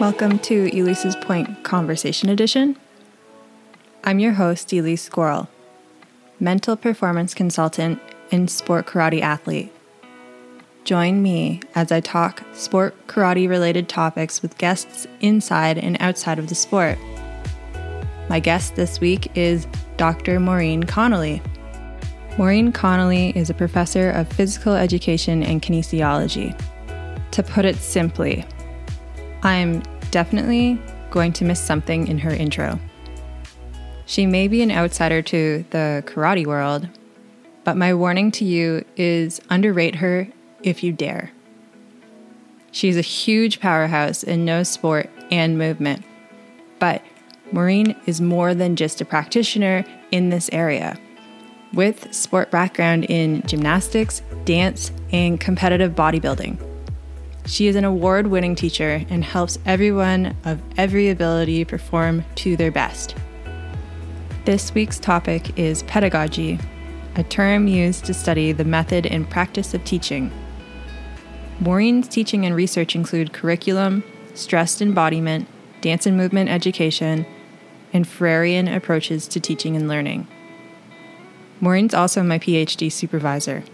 Welcome to Elise's Point Conversation Edition. I'm your host, Elise Squirrel, mental performance consultant and sport karate athlete. Join me as I talk sport karate related topics with guests inside and outside of the sport. My guest this week is Dr. Maureen Connolly. Maureen Connolly is a professor of physical education and kinesiology. To put it simply, I'm definitely going to miss something in her intro. She may be an outsider to the karate world, but my warning to you is underrate her if you dare. She's a huge powerhouse in no sport and movement, but Maureen is more than just a practitioner in this area. With sport background in gymnastics, dance, and competitive bodybuilding. She is an award winning teacher and helps everyone of every ability perform to their best. This week's topic is pedagogy, a term used to study the method and practice of teaching. Maureen's teaching and research include curriculum, stressed embodiment, dance and movement education, and Freirean approaches to teaching and learning. Maureen's also my PhD supervisor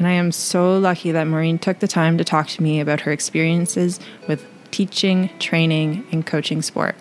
and I am so lucky that Maureen took the time to talk to me about her experiences with teaching, training, and coaching sport.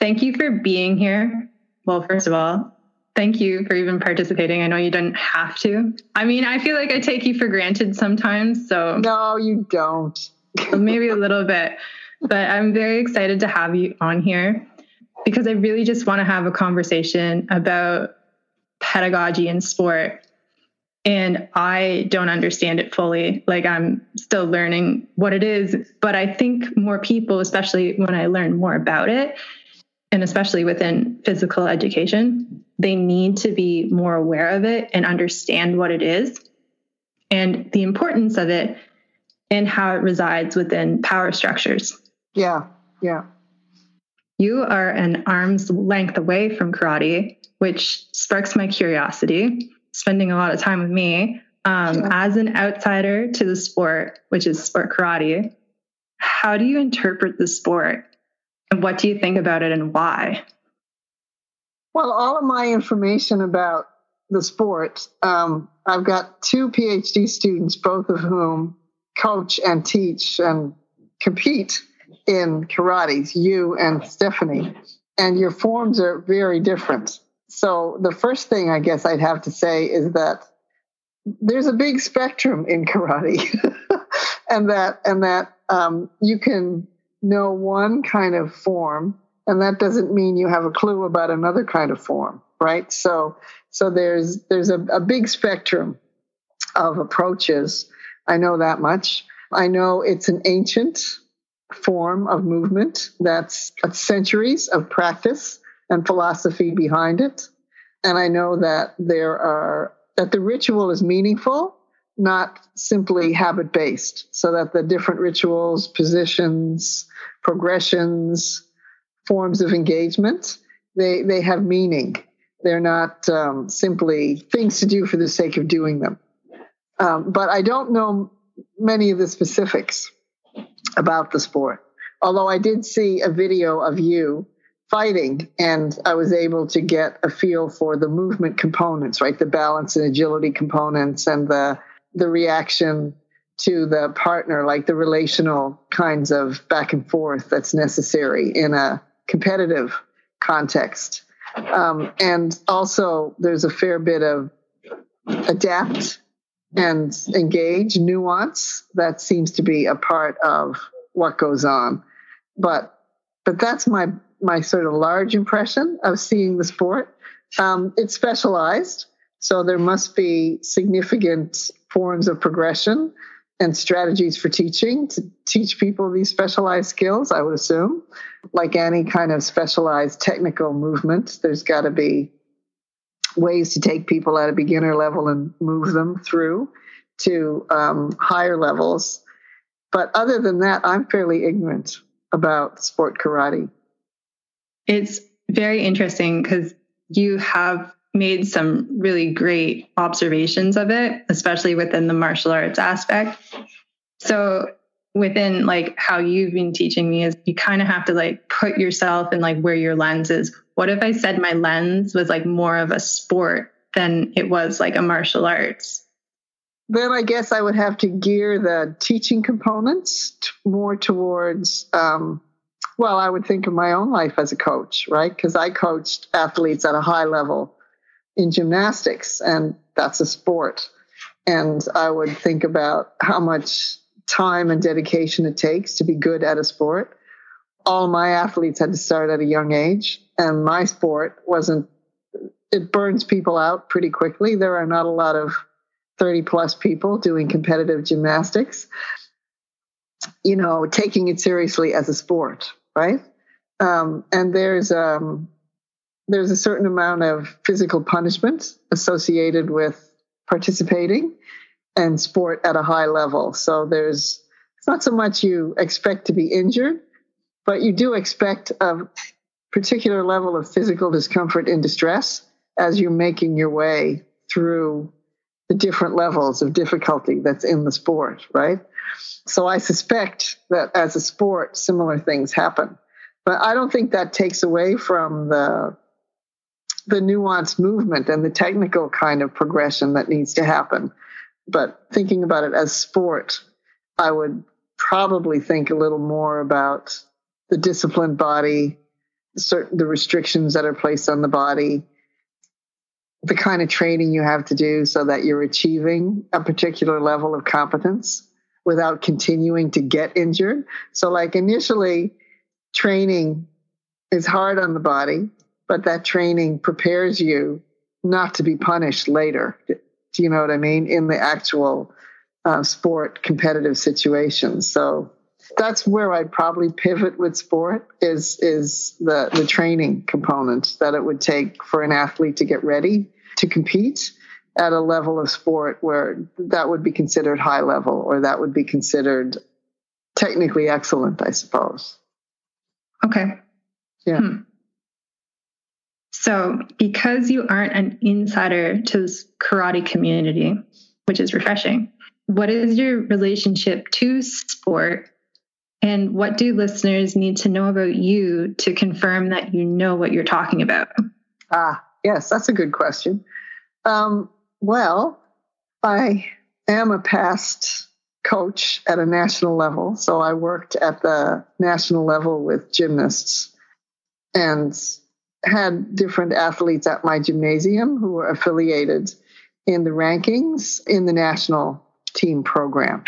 Thank you for being here. Well, first of all, thank you for even participating. I know you didn't have to. I mean, I feel like I take you for granted sometimes, so. No, you don't. maybe a little bit. But I'm very excited to have you on here because I really just want to have a conversation about pedagogy in sport. And I don't understand it fully. Like I'm still learning what it is. But I think more people, especially when I learn more about it, and especially within physical education, they need to be more aware of it and understand what it is and the importance of it and how it resides within power structures. Yeah, yeah. You are an arm's length away from karate, which sparks my curiosity, spending a lot of time with me. Um, yeah. As an outsider to the sport, which is sport karate, how do you interpret the sport? And what do you think about it and why? Well, all of my information about the sport, um, I've got two PhD students, both of whom coach and teach and compete in karate, you and Stephanie, and your forms are very different. So the first thing I guess I'd have to say is that there's a big spectrum in karate, and that and that um, you can know one kind of form, and that doesn't mean you have a clue about another kind of form, right? So so there's there's a, a big spectrum of approaches I know that much. I know it's an ancient form of movement that's centuries of practice and philosophy behind it. And I know that there are, that the ritual is meaningful, not simply habit based, so that the different rituals, positions, progressions, forms of engagement, they, they have meaning. They're not um, simply things to do for the sake of doing them. Um, but I don't know many of the specifics about the sport. Although I did see a video of you fighting and I was able to get a feel for the movement components, right? The balance and agility components and the the reaction to the partner, like the relational kinds of back and forth that's necessary in a competitive context. Um, and also, there's a fair bit of adapt and engage nuance that seems to be a part of what goes on. But but that's my my sort of large impression of seeing the sport. Um, it's specialized so there must be significant forms of progression and strategies for teaching to teach people these specialized skills i would assume. Like any kind of specialized technical movement there's got to be ways to take people at a beginner level and move them through to um, higher levels. But other than that, I'm fairly ignorant about sport karate. It's very interesting because you have made some really great observations of it, especially within the martial arts aspect. So within like how you've been teaching me is you kind of have to like put yourself in like where your lens is. What if I said my lens was like more of a sport than it was like a martial arts? Then I guess I would have to gear the teaching components t- more towards um, well, I would think of my own life as a coach, right? Because I coached athletes at a high level in gymnastics, and that's a sport. And I would think about how much time and dedication it takes to be good at a sport. All my athletes had to start at a young age, and my sport wasn't, it burns people out pretty quickly. There are not a lot of 30 plus people doing competitive gymnastics, you know, taking it seriously as a sport, right? Um, and there's um, there's a certain amount of physical punishment associated with participating and sport at a high level. So there's it's not so much you expect to be injured, but you do expect a particular level of physical discomfort and distress as you're making your way through the different levels of difficulty that's in the sport, right? So I suspect that as a sport, similar things happen. But I don't think that takes away from the the nuanced movement and the technical kind of progression that needs to happen. But thinking about it as sport, I would probably think a little more about the disciplined body, certain the restrictions that are placed on the body, the kind of training you have to do so that you're achieving a particular level of competence without continuing to get injured. So like initially training is hard on the body but that training prepares you not to be punished later. Do you know what I mean? In the actual uh, sport competitive situations. So that's where I'd probably pivot with sport is is the the training component that it would take for an athlete to get ready to compete at a level of sport where that would be considered high level or that would be considered technically excellent, I suppose. Okay. Yeah. Hmm. So, because you aren't an insider to this karate community, which is refreshing, what is your relationship to sport? And what do listeners need to know about you to confirm that you know what you're talking about? Ah, yes, that's a good question. Um, well, I am a past coach at a national level. So I worked at the national level with gymnasts. And had different athletes at my gymnasium who were affiliated in the rankings in the national team program.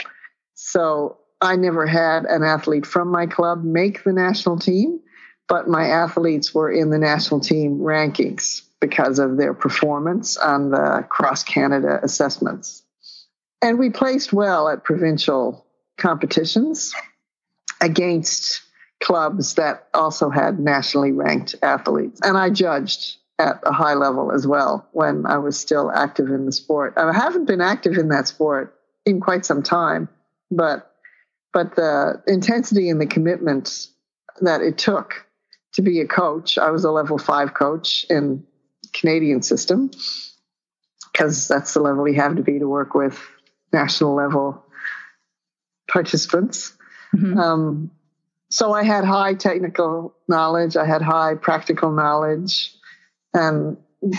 So I never had an athlete from my club make the national team, but my athletes were in the national team rankings because of their performance on the cross Canada assessments. And we placed well at provincial competitions against clubs that also had nationally ranked athletes. And I judged at a high level as well when I was still active in the sport. I haven't been active in that sport in quite some time, but but the intensity and the commitment that it took to be a coach, I was a level 5 coach in Canadian system because that's the level you have to be to work with national level participants. Mm-hmm. Um, so I had high technical knowledge, I had high practical knowledge and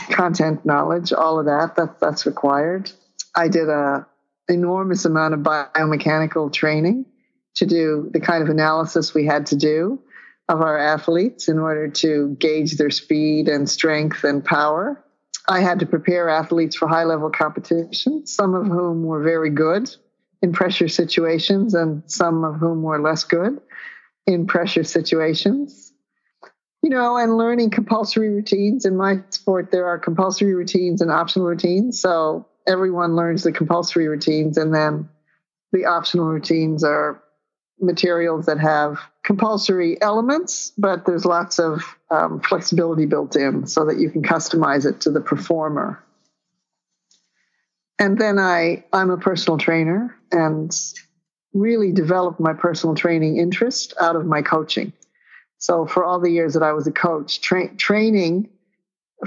content knowledge, all of that, that that's required. I did a enormous amount of biomechanical training to do the kind of analysis we had to do of our athletes in order to gauge their speed and strength and power. I had to prepare athletes for high level competition, some of whom were very good in pressure situations and some of whom were less good in pressure situations. You know, and learning compulsory routines. In my sport, there are compulsory routines and optional routines. So everyone learns the compulsory routines, and then the optional routines are materials that have compulsory elements, but there's lots of um, flexibility built in so that you can customize it to the performer. And then I, I'm a personal trainer, and really developed my personal training interest out of my coaching. So for all the years that I was a coach, tra- training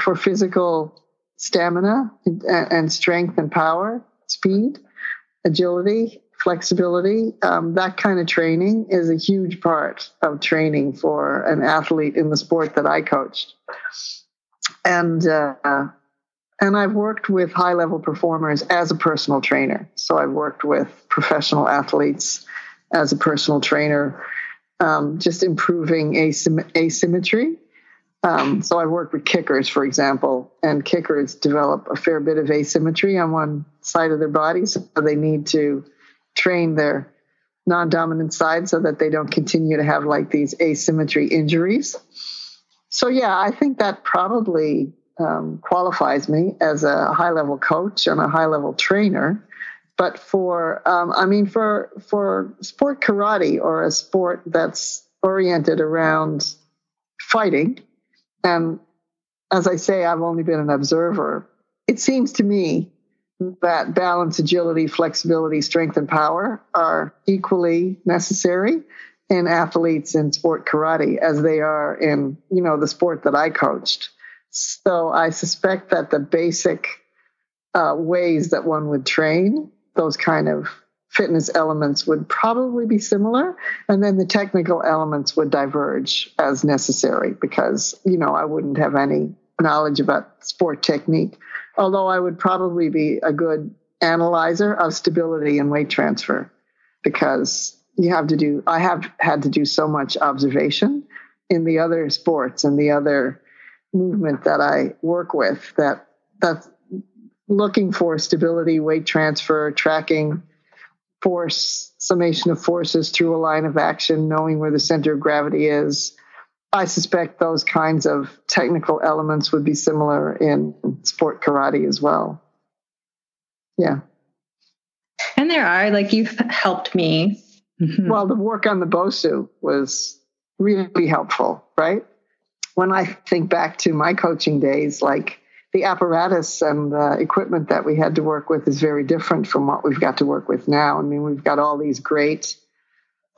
for physical stamina and strength and power, speed, agility, flexibility. Um, that kind of training is a huge part of training for an athlete in the sport that I coached. And uh, and I've worked with high level performers as a personal trainer. So I've worked with professional athletes as a personal trainer, um, just improving asym- asymmetry. Um, so I've worked with kickers, for example, and kickers develop a fair bit of asymmetry on one side of their bodies. So they need to train their non dominant side so that they don't continue to have like these asymmetry injuries. So, yeah, I think that probably um, qualifies me as a high level coach and a high level trainer. But for, um, I mean, for for sport karate or a sport that's oriented around fighting, and as I say, I've only been an observer. It seems to me that balance, agility, flexibility, strength, and power are equally necessary in athletes in sport karate as they are in, you know, the sport that I coached. So I suspect that the basic uh, ways that one would train those kind of fitness elements would probably be similar. And then the technical elements would diverge as necessary because you know i wouldn't have any knowledge about sport technique. Although i would probably be a good analyzer of stability and weight transfer because you have to do i have had to do so much observation in the other sports and the other movement that I work with that that's looking for stability, weight transfer, tracking force, summation of forces through a line of action, knowing where the center of gravity is. I suspect those kinds of technical elements would be similar in sport karate as well. Yeah. And there are, like, you've helped me. Mm-hmm. Well, the work on the BOSU was really helpful, right? When I think back to my coaching days, like the apparatus and the equipment that we had to work with is very different from what we've got to work with now. I mean, we've got all these great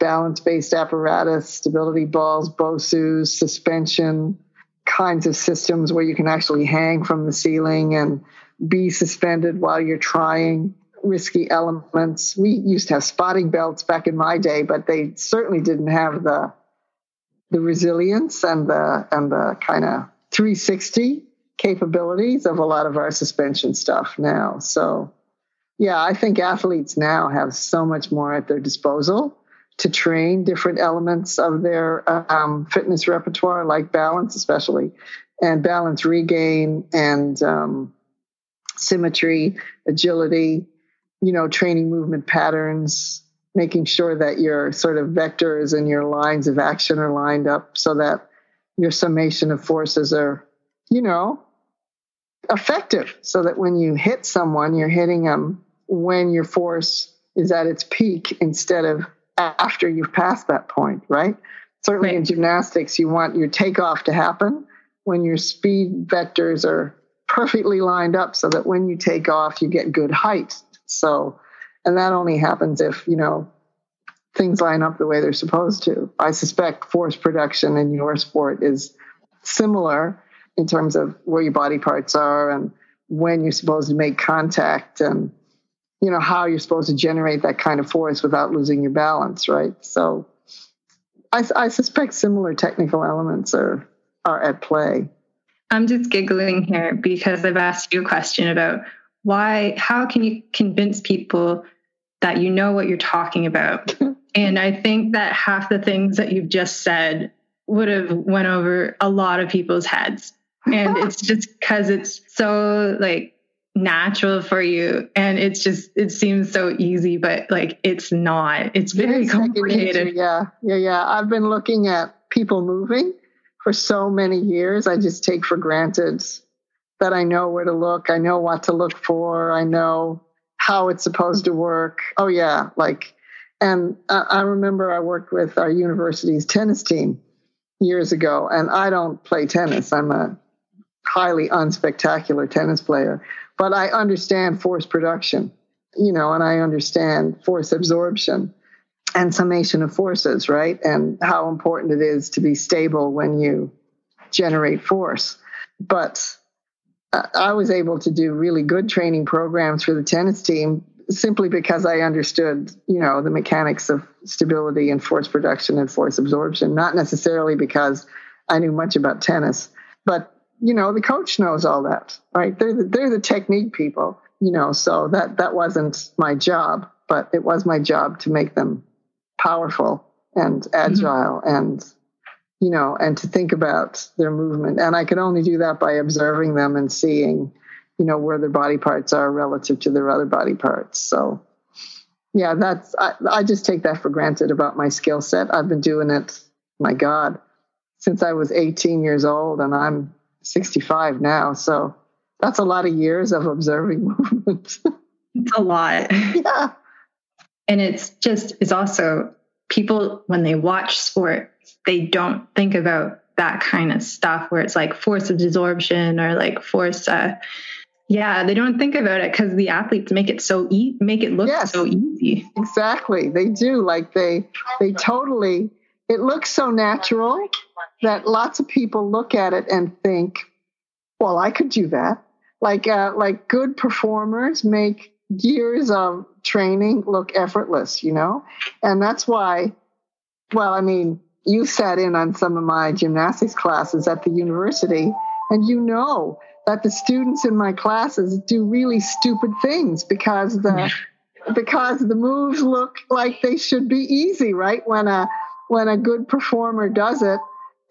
balance based apparatus, stability balls, BOSUs, suspension kinds of systems where you can actually hang from the ceiling and be suspended while you're trying risky elements. We used to have spotting belts back in my day, but they certainly didn't have the the resilience and the and the kind of 360 capabilities of a lot of our suspension stuff now. So, yeah, I think athletes now have so much more at their disposal to train different elements of their um, fitness repertoire, like balance, especially, and balance regain and um, symmetry, agility, you know, training movement patterns, making sure that your sort of vectors and your lines of action are lined up so that your summation of forces are, you know, effective so that when you hit someone, you're hitting them when your force is at its peak instead of after you've passed that point, right? Certainly right. in gymnastics, you want your takeoff to happen when your speed vectors are perfectly lined up so that when you take off, you get good height. So and that only happens if, you know, things line up the way they're supposed to. I suspect force production in your sport is similar in terms of where your body parts are and when you're supposed to make contact and you know how you're supposed to generate that kind of force without losing your balance right so i, I suspect similar technical elements are are at play i'm just giggling here because i've asked you a question about why how can you convince people that you know what you're talking about. and I think that half the things that you've just said would have went over a lot of people's heads. And it's just because it's so like natural for you. And it's just it seems so easy but like it's not. It's very complicated. yeah yeah yeah. I've been looking at people moving for so many years. I just take for granted that i know where to look. I know what to look for. I know how it's supposed to work. Oh yeah, like, and I remember I worked with our university's tennis team years ago, and I don't play tennis. I'm a highly unspectacular tennis player, but I understand force production, you know, and I understand force absorption and summation of forces, right? And how important it is to be stable when you generate force. But I was able to do really good training programs for the tennis team simply because I understood, you know, the mechanics of stability and force production and force absorption, not necessarily because I knew much about tennis, but you know, the coach knows all that, right? They're the, they're the technique people, you know, so that that wasn't my job, but it was my job to make them powerful and mm-hmm. agile mm-hmm. and you know, and to think about their movement. And I could only do that by observing them and seeing, you know, where their body parts are relative to their other body parts. So, yeah, that's, I, I just take that for granted about my skill set. I've been doing it, my God, since I was 18 years old, and I'm 65 now. So that's a lot of years of observing movement. it's a lot. Yeah. And it's just, it's also people, when they watch sport, they don't think about that kind of stuff where it's like force of desorption or like force uh yeah they don't think about it because the athletes make it so e- make it look yes, so easy. Exactly. They do. Like they they totally it looks so natural that lots of people look at it and think well i could do that. Like uh, like good performers make years of training look effortless you know? And that's why well i mean you sat in on some of my gymnastics classes at the university, and you know that the students in my classes do really stupid things because the because the moves look like they should be easy, right? When a when a good performer does it,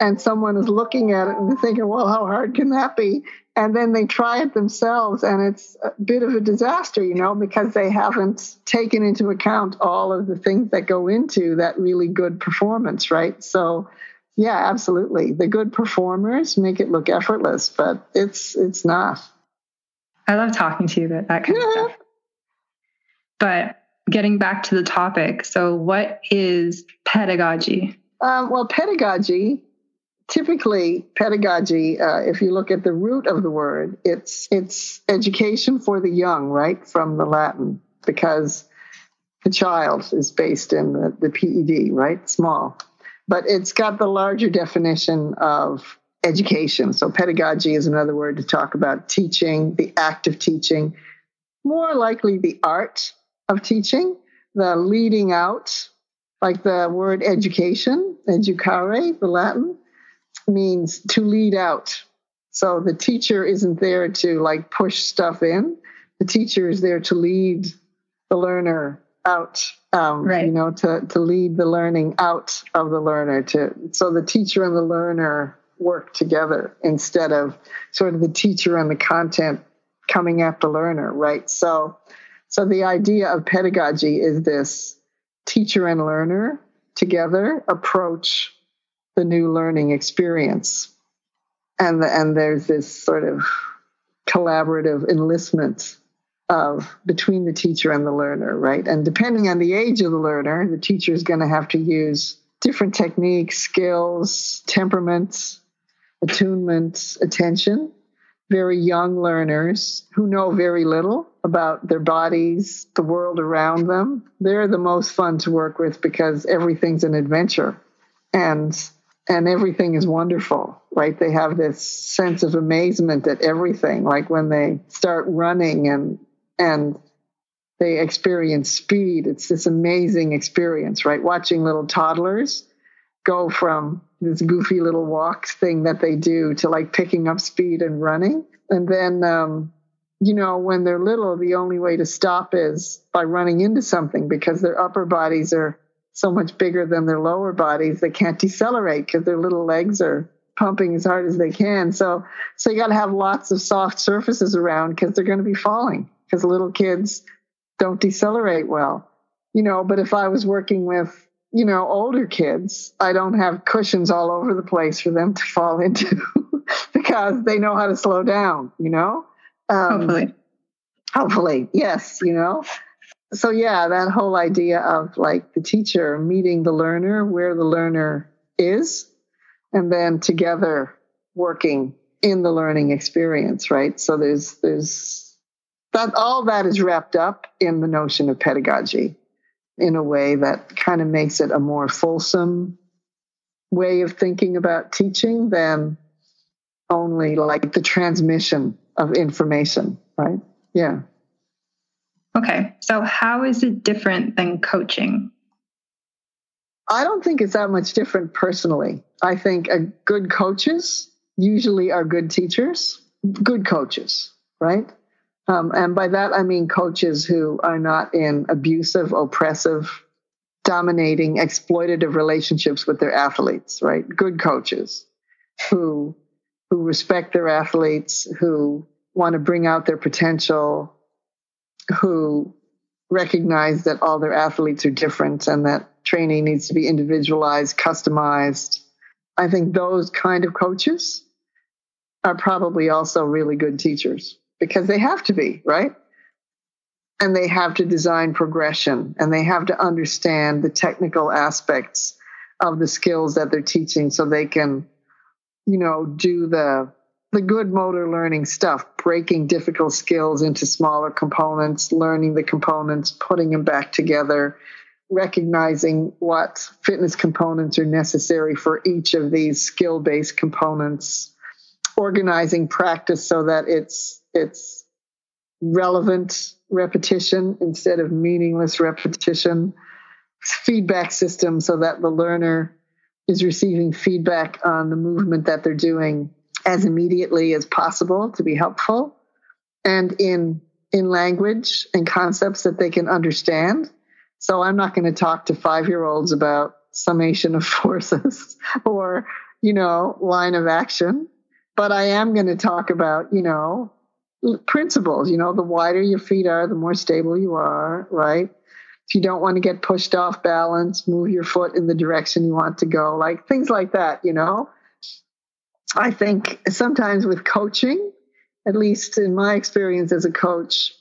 and someone is looking at it and thinking, well, how hard can that be? And then they try it themselves, and it's a bit of a disaster, you know, because they haven't taken into account all of the things that go into that really good performance, right? So, yeah, absolutely. The good performers make it look effortless, but it's it's not. I love talking to you about that kind of stuff. But getting back to the topic, so what is pedagogy? Um, well, pedagogy typically pedagogy uh, if you look at the root of the word it's it's education for the young right from the latin because the child is based in the, the ped right small. But it's got the larger definition of education. So pedagogy is another word to talk about teaching the act of teaching more likely the art of teaching the leading out like the word education educare the latin means to lead out. So the teacher isn't there to like push stuff in. The teacher is there to lead the learner out. Um, right. You know, to to lead the learning out of the learner. To so the teacher and the learner work together instead of sort of the teacher and the content coming at the learner. Right. So so the idea of pedagogy is this teacher and learner together approach the new learning experience. And, the, and there's this sort of collaborative enlistment of between the teacher and the learner, right? And depending on the age of the learner, the teacher is going to have to use different techniques, skills, temperaments, attunement, attention. Very young learners who know very little about their bodies, the world around them, they're the most fun to work with because everything's an adventure. And and everything is wonderful, right? They have this sense of amazement at everything, like when they start running and and they experience speed. It's this amazing experience, right? Watching little toddlers go from this goofy little walk thing that they do to like picking up speed and running. And then, um, you know, when they're little, the only way to stop is by running into something because their upper bodies are so much bigger than their lower bodies, they can't decelerate because their little legs are pumping as hard as they can. So, so you got to have lots of soft surfaces around because they're going to be falling because little kids don't decelerate well, you know. But if I was working with, you know, older kids, I don't have cushions all over the place for them to fall into because they know how to slow down, you know. Um, hopefully, hopefully, yes, you know so yeah, that whole idea of like the teacher meeting the learner where the learner is, and then together working in the learning experience, right? So there's there's that all that is wrapped up in the notion of pedagogy in a way that kind of makes it a more fulsome way of thinking about teaching than only like the transmission of information, right? Yeah. Okay. So, how is it different than coaching? I don't think it's that much different personally. I think a good coaches usually are good teachers, good coaches, right? Um, and by that, I mean coaches who are not in abusive, oppressive, dominating, exploitative relationships with their athletes, right? Good coaches who who respect their athletes, who want to bring out their potential, who recognize that all their athletes are different and that training needs to be individualized, customized. I think those kind of coaches are probably also really good teachers because they have to be, right? And they have to design progression and they have to understand the technical aspects of the skills that they're teaching so they can, you know, do the the good motor learning stuff, breaking difficult skills into smaller components, learning the components, putting them back together, recognizing what fitness components are necessary for each of these skill based components, organizing practice so that it's it's relevant repetition instead of meaningless repetition, feedback system so that the learner is receiving feedback on the movement that they're doing as immediately as possible to be helpful and in in language and concepts that they can understand. So I'm not going to talk to 5-year-olds about summation of forces or, you know, line of action, but I am going to talk about, you know, principles, you know, the wider your feet are, the more stable you are, right? If you don't want to get pushed off balance, move your foot in the direction you want to go, like things like that, you know. I think sometimes with coaching, at least in my experience as a coach,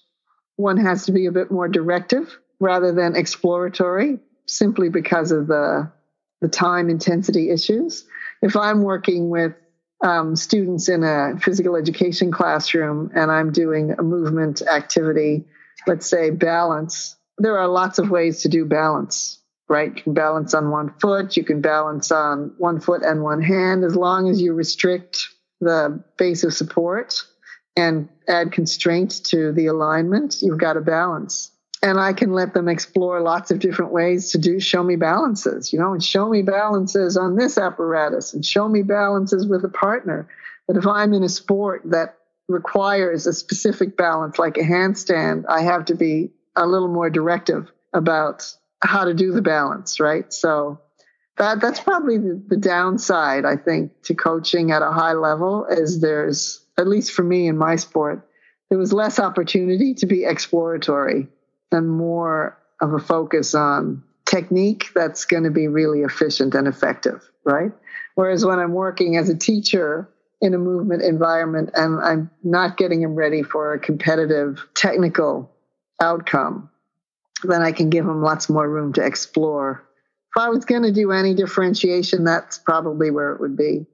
one has to be a bit more directive rather than exploratory, simply because of the the time intensity issues. If I'm working with um, students in a physical education classroom and I'm doing a movement activity, let's say balance, there are lots of ways to do balance right? You can balance on one foot, you can balance on one foot and one hand as long as you restrict the base of support and add constraints to the alignment, you've got a balance. And I can let them explore lots of different ways to do show me balances, you know, and show me balances on this apparatus and show me balances with a partner. But if I'm in a sport that requires a specific balance, like a handstand, I have to be a little more directive about how to do the balance, right? So that that's probably the, the downside, I think, to coaching at a high level is there's at least for me in my sport, there was less opportunity to be exploratory and more of a focus on technique that's going to be really efficient and effective, right? Whereas when I'm working as a teacher in a movement environment and I'm not getting them ready for a competitive technical outcome, then I can give them lots more room to explore. If I was going to do any differentiation, that's probably where it would be.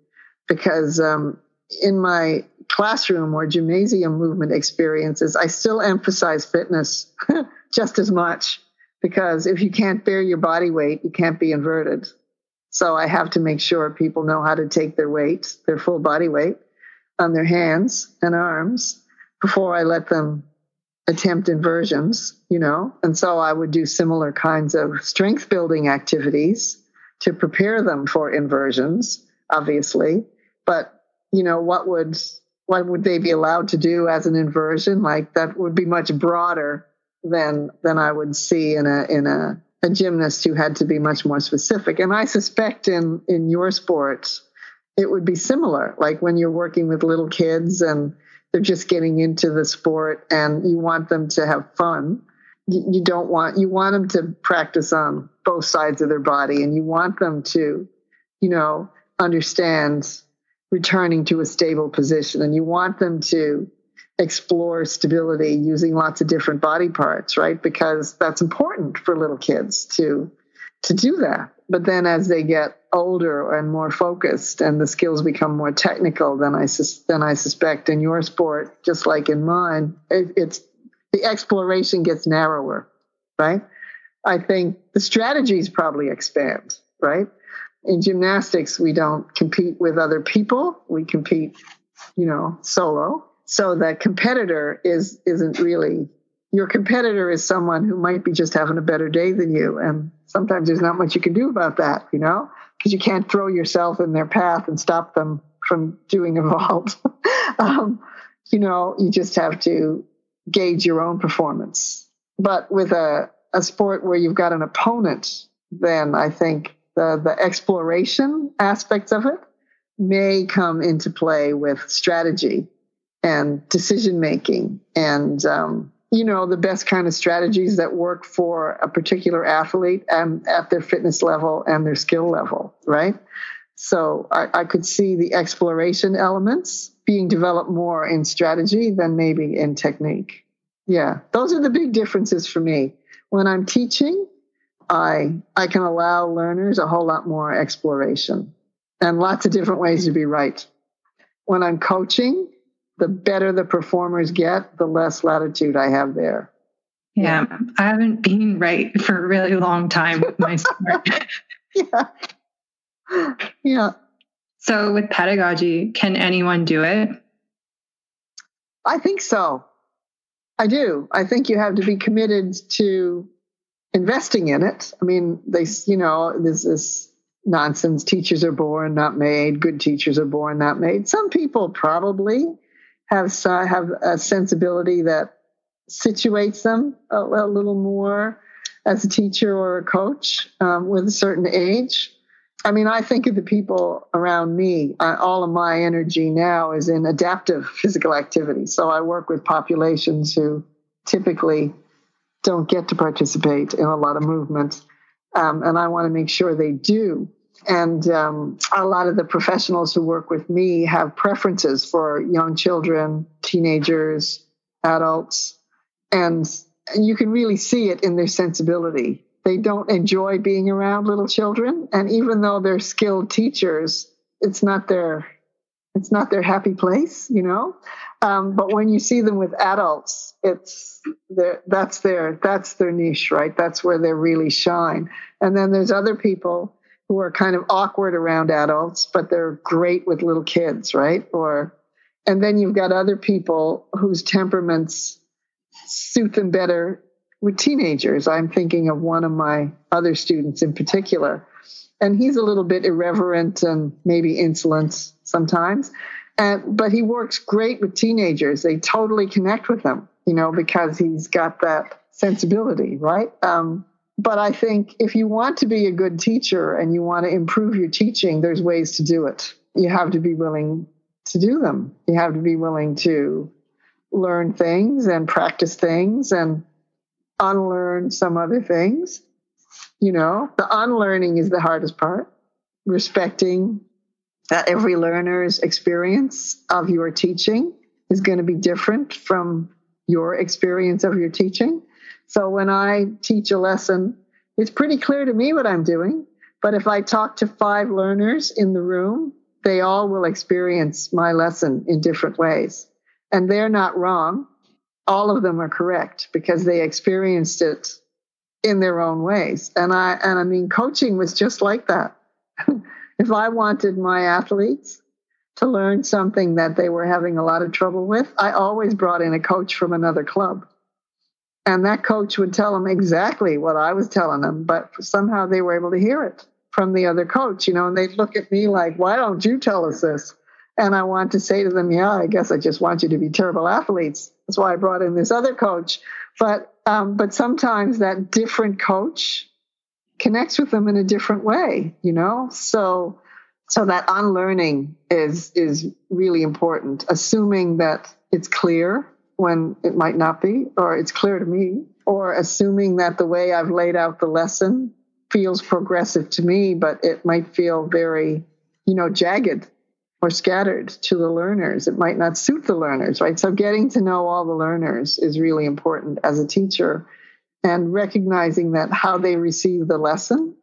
Because um, in my classroom or gymnasium movement experiences, I still emphasize fitness just as much. Because if you can't bear your body weight, you can't be inverted. So I have to make sure people know how to take their weight, their full body weight, on their hands and arms before I let them attempt inversions, you know, and so I would do similar kinds of strength building activities to prepare them for inversions, obviously. But, you know, what would what would they be allowed to do as an inversion? Like that would be much broader than than I would see in a in a, a gymnast who had to be much more specific. And I suspect in in your sports it would be similar. Like when you're working with little kids and they're just getting into the sport and you want them to have fun. You don't want you want them to practice on both sides of their body and you want them to you know understand returning to a stable position and you want them to explore stability using lots of different body parts right? Because that's important for little kids to to do that but then as they get older and more focused and the skills become more technical than I sus- than I suspect in your sport, just like in mine, it, it's the exploration gets narrower, right? I think the strategies probably expand, right? In gymnastics, we don't compete with other people. We compete, you know, solo. So the competitor is isn't really your competitor is someone who might be just having a better day than you. And sometimes there's not much you can do about that, you know, because you can't throw yourself in their path and stop them from doing a vault. um, you know, you just have to gauge your own performance. But with a, a sport where you've got an opponent, then I think the, the exploration aspects of it may come into play with strategy and decision making and um, you know the best kind of strategies that work for a particular athlete and at their fitness level and their skill level right? So I, I could see the exploration elements being developed more in strategy than maybe in technique. Yeah those are the big differences for me. When i'm teaching i i can allow learners a whole lot more exploration and lots of different ways to be right. When i'm coaching the better the performers get, the less latitude I have there. Yeah. I haven't been right for a really long time with my sport. yeah. Yeah. So with pedagogy, can anyone do it? I think so. I do. I think you have to be committed to investing in it. I mean, they, you know, there's this nonsense teachers are born, not made. Good teachers are born, not made. Some people probably have have a sensibility that situates them a, a, little more as a teacher or a coach um, with a certain age. I mean, I think of the people around me. All of my energy now is in adaptive physical activity. So I work with populations who typically don't get to participate in a lot of movement, um, and I want to make sure they do. And um, a lot of the professionals who work with me have preferences for young children, teenagers, adults, and you can really see it in their sensibility. They don't enjoy being around little children, and even though they're skilled teachers, it's not their it's not their happy place, you know. Um, but when you see them with adults, it's that's their that's their niche, right? That's where they really shine. And then there's other people who are kind of awkward around adults, but they're great with little kids, right? Or, and then you've got other people whose temperaments suit them better with teenagers. I'm thinking of one of my other students in particular. And he's a little bit irreverent and maybe insolent sometimes. And, but he works great with teenagers. They totally connect with him, you know, because he's got that sensibility, right? Um, but I think if you want to be a good teacher and you want to improve your teaching, there's ways to do it. You have to be willing to do them. You have to be willing to learn things and practice things and unlearn some other things. You know, the unlearning is the hardest part. Respecting that every learner's experience of your teaching is going to be different from your experience of your teaching. So when I teach a lesson, it's pretty clear to me what I'm doing. But if I talk to five learners in the room, they all will experience my lesson in different ways. And they're not wrong. All of them are correct because they experienced it in their own ways. And I, and I mean, coaching was just like that. if I wanted my athletes to learn something that they were having a lot of trouble with, I always brought in a coach from another club and that coach would tell them exactly what I was telling them, but somehow they were able to hear it from the other coach, you know, and they'd look at me like, why don't you tell us this? And I want to say to them, yeah, I guess I just want you to be terrible athletes. That's why I brought in this other coach. But, um, but sometimes that different coach connects with them in a different way, you know? So, so that unlearning is, is really important, assuming that it's clear when it might not be, or it's clear to me, or assuming that the way I've laid out the lesson feels progressive to me, but it might feel very, you know, jagged or scattered to the learners. It might not suit the learners, right? So getting to know all the learners is really important as a teacher and recognizing that how they receive the lesson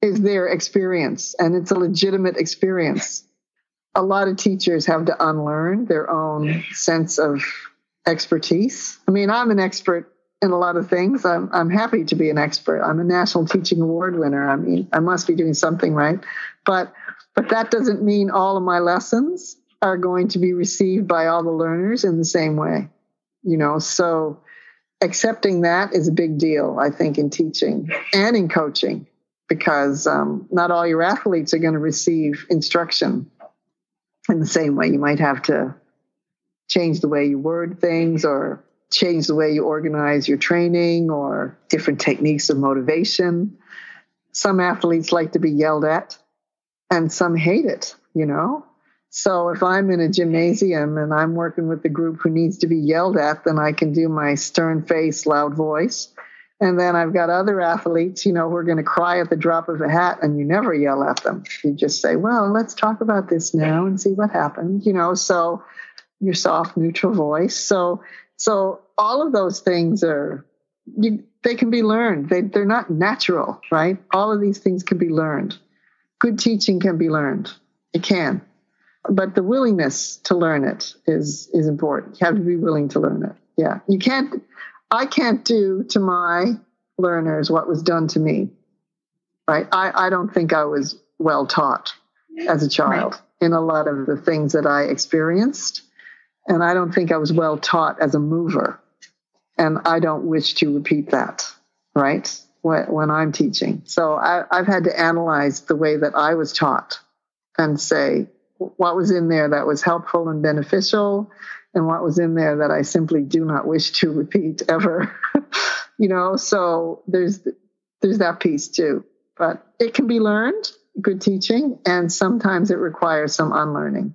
is their experience and it's a legitimate experience. A lot of teachers have to unlearn their own sense of expertise. I mean, I'm an expert in a lot of things. I'm, I'm happy to be an expert. I'm a national teaching award winner. I mean, I must be doing something right. But but that doesn't mean all of my lessons are going to be received by all the learners in the same way. You know, so accepting that is a big deal, I think, in teaching and in coaching, because um, not all your athletes are going to receive instruction in the same way. You might have to change the way you word things or change the way you organize your training or different techniques of motivation. Some athletes like to be yelled at and some hate it, you know? So if I'm in a gymnasium and I'm working with the group who needs to be yelled at, then I can do my stern face, loud voice. And then I've got other athletes, you know, who are going to cry at the drop of a hat and you never yell at them. You just say, well, let's talk about this now and see what happened, you know, so your soft, neutral voice. So, so all of those things are, you, they can be learned. They, they're not natural, right? All of these things can be learned. Good teaching can be learned. It can but the willingness to learn it is is important. You have to be willing to learn it. Yeah, you can't. I can't do to my learners what was done to me. Right? I I don't think I was well taught as a child right. in a lot of the things that I experienced, and I don't think I was well taught as a mover. And I don't wish to repeat that. Right? When, I'm teaching, so I, I've had to analyze the way that I was taught and say, what was in there that was helpful and beneficial and what was in there that I simply do not wish to repeat ever. you know, so there's there's that piece too. But it can be learned, good teaching, and sometimes it requires some unlearning.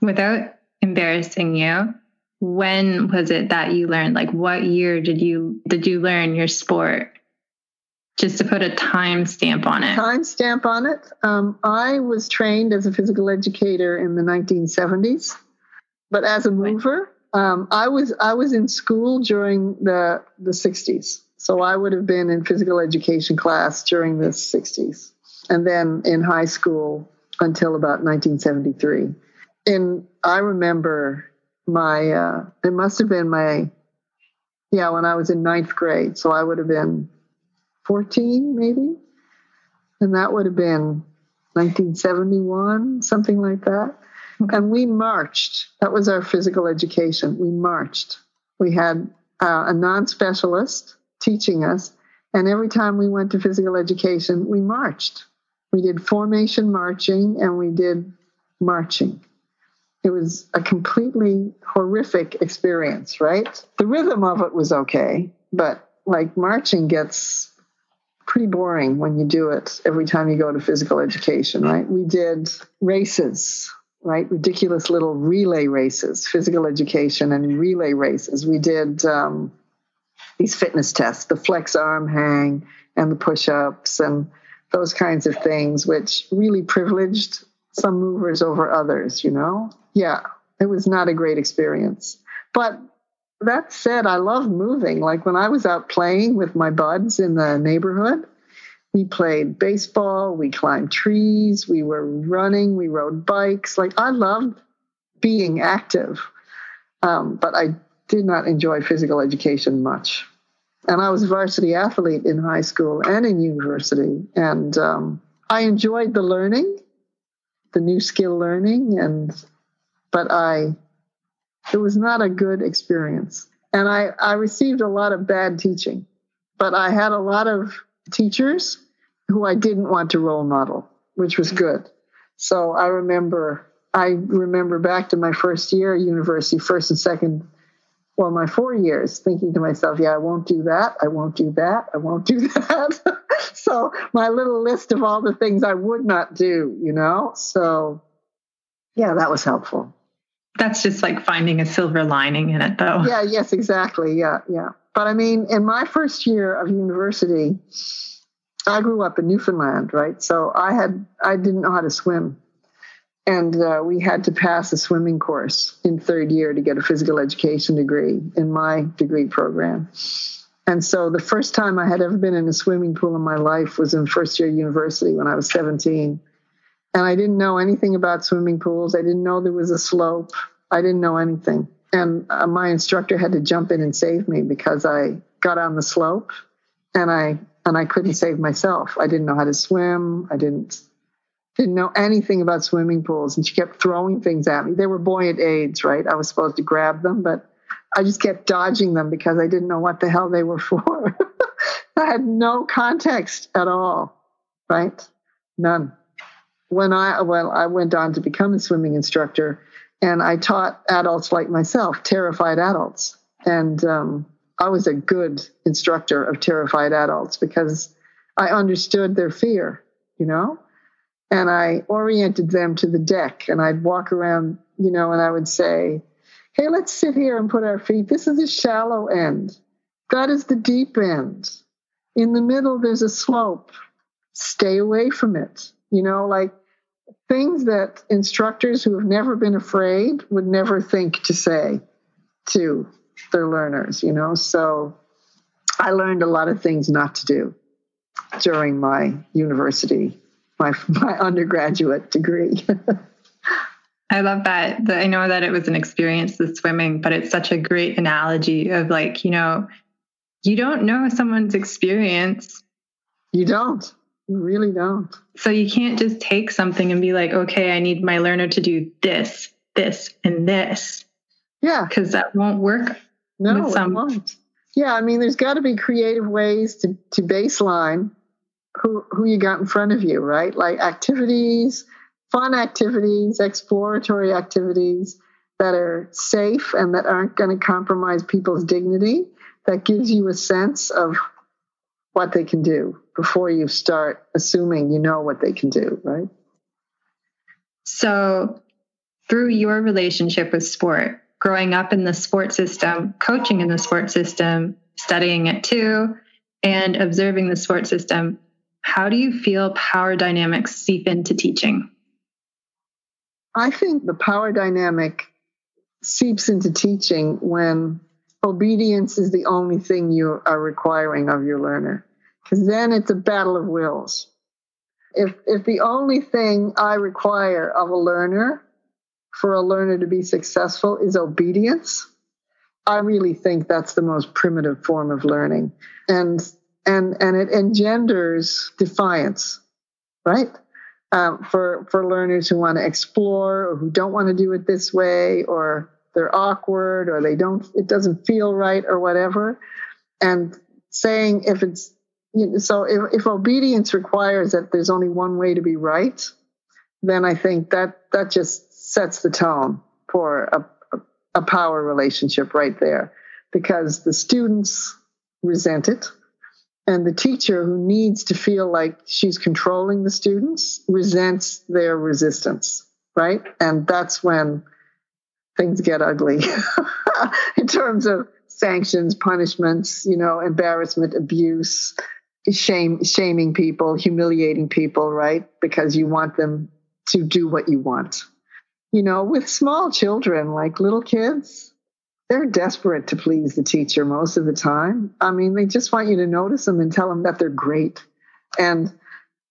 Without embarrassing you, when was it that you learned like what year did you did you learn your sport just to put a time stamp on it. Time stamp on it. Um, I was trained as a physical educator in the 1970s, but as a mover, um, I was I was in school during the the 60s. So I would have been in physical education class during the 60s, and then in high school until about 1973. And I remember my uh, it must have been my yeah when I was in ninth grade. So I would have been 14, maybe. And that would have been 1971, something like that. And we marched. That was our physical education. We marched. We had uh, a non specialist teaching us. And every time we went to physical education, we marched. We did formation marching and we did marching. It was a completely horrific experience, right? The rhythm of it was okay, but like marching gets pretty boring when you do it every time you go to physical education, right? We did races, right? Ridiculous little relay races, physical education and relay races. We did um, these fitness tests, the flex arm hang and the push ups and those kinds of things, which really privileged some movers over others, you know? Yeah, it was not a great experience. But that said, I love moving. Like when I was out playing with my buds in the neighborhood, we played baseball, we climbed trees, we were running, we rode bikes. Like I loved being active, um, but I did not enjoy physical education much. And I was a varsity athlete in high school and in university, and um, I enjoyed the learning, the new skill learning, and but I it was not a good experience. And I, I received a lot of bad teaching, but I had a lot of teachers who I didn't want to role model, which was good. So I remember, I remember back to my first year at university, first and second, well, my four years, thinking to myself, yeah, I won't do that. I won't do that. I won't do that. so my little list of all the things I would not do, you know? So yeah, that was helpful. That's just like finding a silver lining in it, though. Yeah, yes, exactly. Yeah, yeah. But I mean, in my first year of university, I grew up in Newfoundland, right? So I had I didn't know how to swim, and uh, we had to pass a swimming course in third year to get a physical education degree in my degree program. And so the first time I had ever been in a swimming pool in my life was in first year university when I was 17. And I didn't know anything about swimming pools. I didn't know there was a slope. I didn't know anything. And uh, my instructor had to jump in and save me because I got on the slope and I and I couldn't save myself. I didn't know how to swim. I didn't didn't know anything about swimming pools, and she kept throwing things at me. They were buoyant aids, right? I was supposed to grab them, but I just kept dodging them because I didn't know what the hell they were for. I had no context at all, right? None. When I well, I went on to become a swimming instructor, and I taught adults like myself, terrified adults, and um, I was a good instructor of terrified adults because I understood their fear, you know, and I oriented them to the deck, and I'd walk around, you know, and I would say, "Hey, let's sit here and put our feet. This is the shallow end. That is the deep end." In the middle, there's a slope. Stay away from it. You know, like things that instructors who have never been afraid would never think to say to their learners, you know. So I learned a lot of things not to do during my university, my my undergraduate degree. I love that. I know that it was an experience with swimming, but it's such a great analogy of like, you know, you don't know someone's experience. You don't. You really don't. So you can't just take something and be like, okay, I need my learner to do this, this, and this. Yeah. Because that won't work. No, some... it won't. Yeah, I mean, there's got to be creative ways to, to baseline who, who you got in front of you, right? Like activities, fun activities, exploratory activities that are safe and that aren't going to compromise people's dignity that gives you a sense of what they can do before you start assuming you know what they can do, right? So, through your relationship with sport, growing up in the sport system, coaching in the sport system, studying it too, and observing the sport system, how do you feel power dynamics seep into teaching? I think the power dynamic seeps into teaching when obedience is the only thing you are requiring of your learner then it's a battle of wills. If if the only thing i require of a learner for a learner to be successful is obedience i really think that's the most primitive form of learning. And and and it engenders defiance right? Um, for for learners who want to explore or who don't want to do it this way or they're awkward or they don't it doesn't feel right or whatever. And saying if it's so if, if obedience requires that there's only one way to be right then i think that that just sets the tone for a, a, a power relationship right there. Because the students resent it and the teacher who needs to feel like she's controlling the students resents their resistance right? And that's when things get ugly in terms of sanctions, punishments, you know, embarrassment, abuse, shame, shaming people, humiliating people, right? Because you want them to do what you want. You know, with small children, like little kids, they're desperate to please the teacher most of the time. I mean, they just want you to notice them and tell them that they're great. And,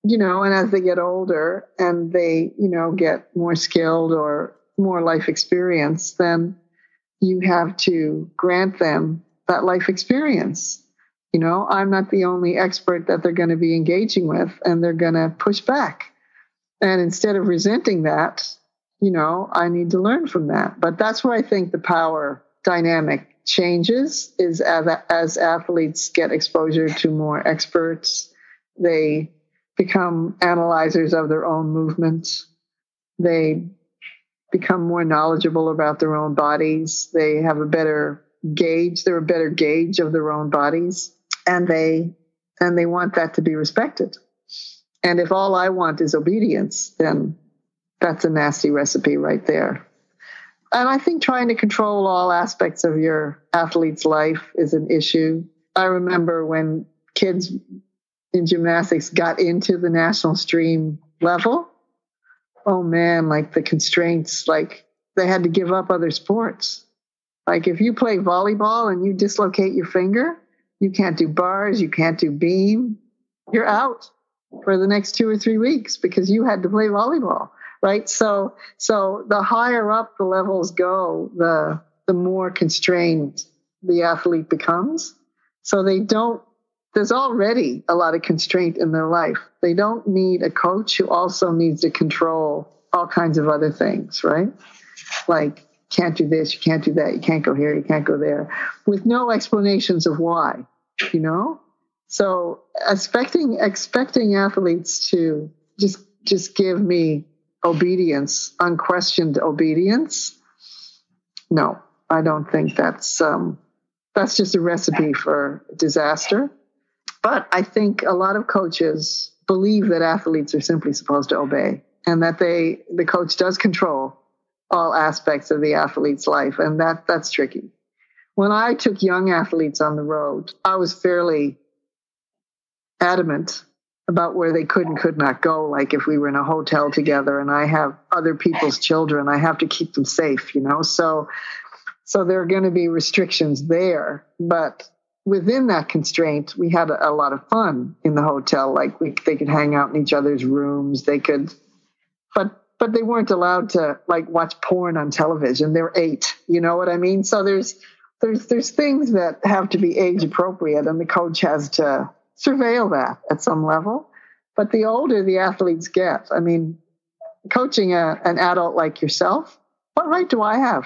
you know, and as they get older and they, you know, get more skilled or more life experience, then you have to grant them that life experience. You know, I'm not the only expert that they're going to be engaging with, and they're going to push back. And instead of resenting that, you know, I need to learn from that. But that's where I think the power dynamic changes is as, as athletes get exposure to more experts, they become analyzers of their own movements. They become more knowledgeable about their own bodies. They have a better gauge. They're a better gauge of their own bodies, and they and they want that to be respected. And if all I want is obedience, then that's a nasty recipe right there. And I think trying to control all aspects of your athlete's life is an issue. I remember when kids in gymnastics got into the national stream level, oh man, like the constraints, like they had to give up other sports. Like if you play volleyball and you dislocate your finger, you can't do bars, you can't do beam, you're out for the next two or three weeks because you had to play volleyball, right? So, so the higher up the levels go, the the more constrained the athlete becomes. So they don't there's already a lot of constraint in their life. They don't need a coach who also needs to control all kinds of other things, right? Like, can't do this, you can't do that, you can't go here, you can't go there, with no explanations of why, you know? So expecting expecting athletes to just just give me obedience, unquestioned obedience, no, I don't think that's um, that's just a recipe for disaster. But I think a lot of coaches believe that athletes are simply supposed to obey and that they the coach does control all aspects of the athlete's life and that that's tricky. When I took young athletes on the road, I was fairly adamant about where they could and could not go. Like if we were in a hotel together and I have other people's children, I have to keep them safe, you know? So, so there are going to be restrictions there, but within that constraint, we had a, a lot of fun in the hotel. Like we, they could hang out in each other's rooms. They could, but, but they weren't allowed to like watch porn on television. They're eight, you know what I mean? So there's, there's, there's things that have to be age appropriate and the coach has to, surveil that at some level. But the older the athletes get, I mean, coaching a, an adult like yourself, what right do I have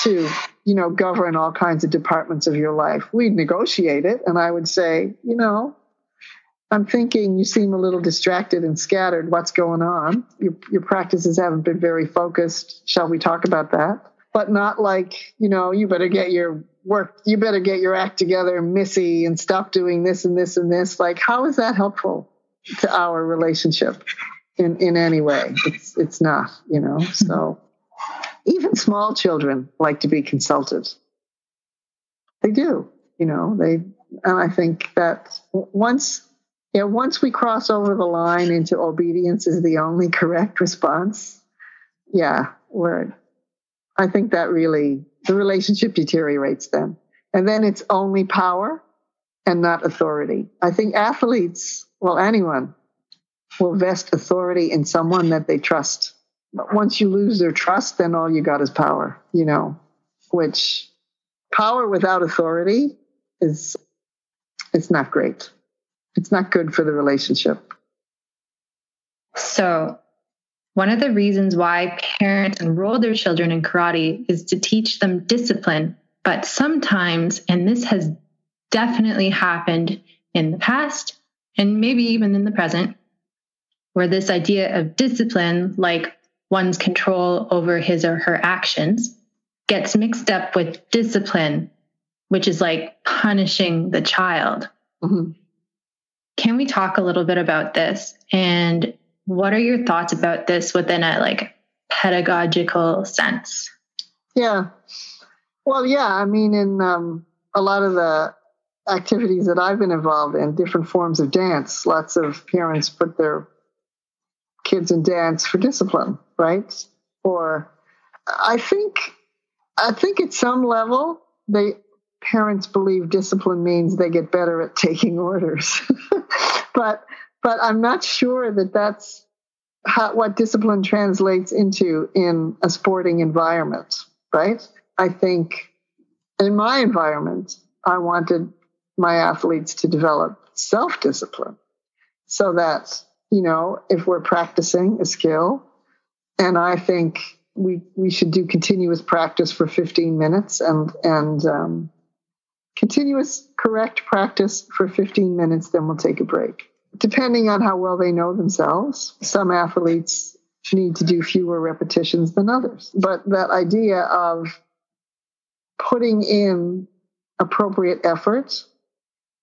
to, you know, govern all kinds of departments of your life? We'd negotiate it, and I would say, you know, I'm thinking you seem a little distracted and scattered. What's going on? Your, your practices haven't been very focused. Shall we talk about that? But not like, you know, you better get your work, you better get your act together, Missy, and stop doing this and this and this. Like, how is that helpful to our relationship in, in any way? It's, it's not, you know? So even small children like to be consulted. They do, you know, they, and I think that once, yeah, once we cross over the line into obedience is the only correct response. Yeah, we're, I think that really the relationship deteriorates then. And then it's only power and not authority. I think athletes, well, anyone, will vest authority in someone that they trust. But once you lose their trust, then all you got is power, you know, which power without authority is it's not great. It's not good for the relationship. So one of the reasons why parents enroll their children in karate is to teach them discipline. But sometimes, and this has definitely happened in the past and maybe even in the present, where this idea of discipline, like one's control over his or her actions, gets mixed up with discipline, which is like punishing the child. Mm-hmm. Can we talk a little bit about this and what are your thoughts about this within a like pedagogical sense? Yeah. Well, yeah, I mean, in um, a lot of the activities that I've been involved in, different forms of dance, lots of parents put their kids in dance for discipline, right? Or I think, I think at some level, they parents believe discipline means they get better at taking orders, but but I'm not sure that that's how, what discipline translates into in a sporting environment, right? I think in my environment, I wanted my athletes to develop self discipline so that, you know, if we're practicing a skill, and I think we, we should do continuous practice for 15 minutes and, and, um, continuous correct practice for 15 minutes, then we'll take a break depending on how well they know themselves, some athletes need to do fewer repetitions than others. But that idea of putting in appropriate effort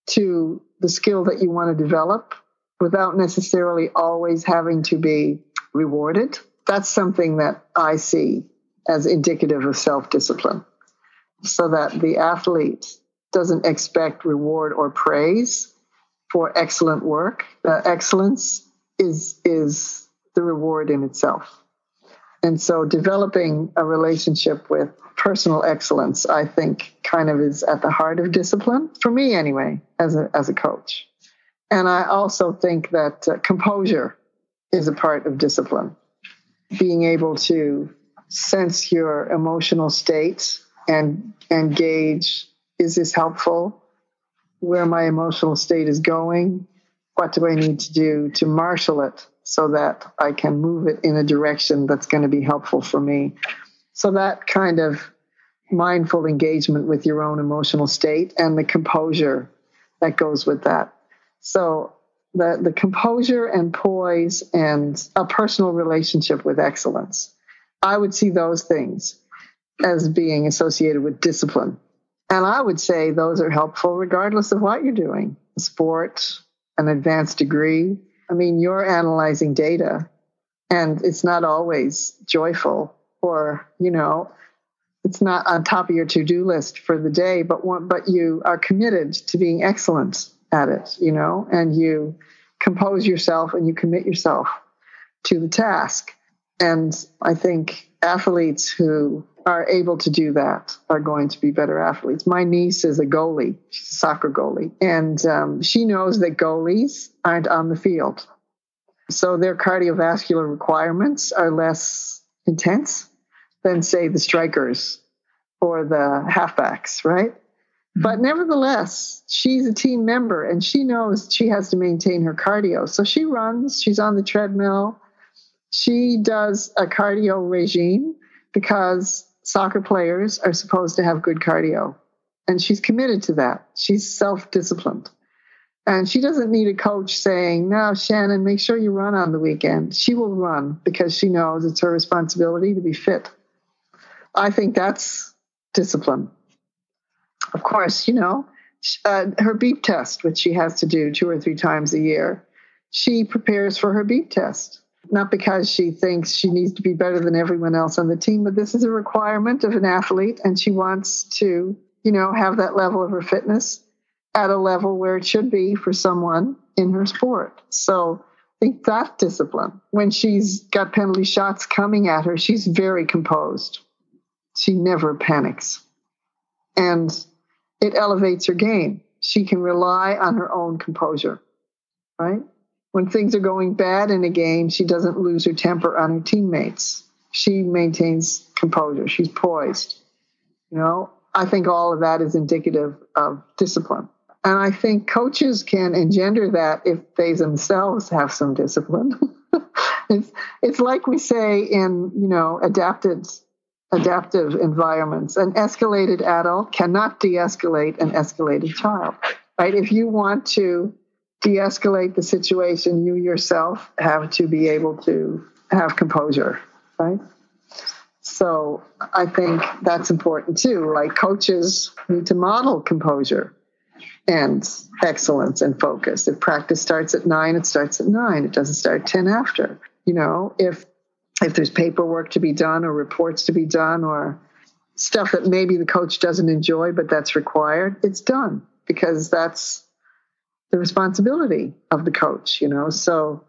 to the skill that you want to develop without necessarily always having to be rewarded, that's something that I see as indicative of self discipline. So that the athlete doesn't expect reward or praise for excellent work. Uh, excellence is is the reward in itself. And so developing a relationship with personal excellence, I think, kind of is at the heart of discipline, for me anyway, as a, as a coach. And I also think that uh, composure is a part of discipline. Being able to sense your emotional state and, and gauge is this helpful? Where my emotional state is going. What do I need to do to marshal it so that I can move it in a direction that's going to be helpful for me? So that kind of mindful engagement with your own emotional state and the composure that goes with that. So the, the composure and poise and a personal relationship with excellence. I would see those things as being associated with discipline. And I would say those are helpful regardless of what you're doing sport, an advanced degree. I mean, you're analyzing data and it's not always joyful or, you know, it's not on top of your to-do list for the day, but one, but you are committed to being excellent at it, you know, and you compose yourself and you commit yourself to the task. And I think athletes who are able to do that are going to be better athletes. My niece is a goalie, she's a soccer goalie, and um, she knows that goalies aren't on the field. So their cardiovascular requirements are less intense than, say, the strikers or the halfbacks, right? But nevertheless, she's a team member and she knows she has to maintain her cardio. So she runs, she's on the treadmill, she does a cardio regime because soccer players are supposed to have good cardio. And she's committed to that. She's self disciplined. And she doesn't need a coach saying, No, Shannon, make sure you run on the weekend. She will run because she knows it's her responsibility to be fit. I think that's discipline. Of course, you know, uh, her beep test, which she has to do two or three times a year, she prepares for her beep test not because she thinks she needs to be better than everyone else on the team, but this is a requirement of an athlete, and she wants to, you know, have that level of her fitness at a level where it should be for someone in her sport. So I think that discipline. When she's got penalty shots coming at her, she's very composed. She never panics. And it elevates her game. She can rely on her own composure, right? When things are going bad in a game, she doesn't lose her temper on her teammates. She maintains composure. She's poised. You know, I think all of that is indicative of discipline. And I think coaches can engender that if they themselves have some discipline. it's, it's like we say in, you know, adapted adaptive environments. An escalated adult cannot de-escalate an escalated child. Right? If you want to de escalate the situation, you yourself have to be able to have composure, right? So I think that's important too. Like coaches need to model composure and excellence and focus. If practice starts at nine, it starts at nine. It doesn't start 10 after. You know, if if there's paperwork to be done or reports to be done or stuff that maybe the coach doesn't enjoy but that's required, it's done because that's the responsibility of the coach, you know. So,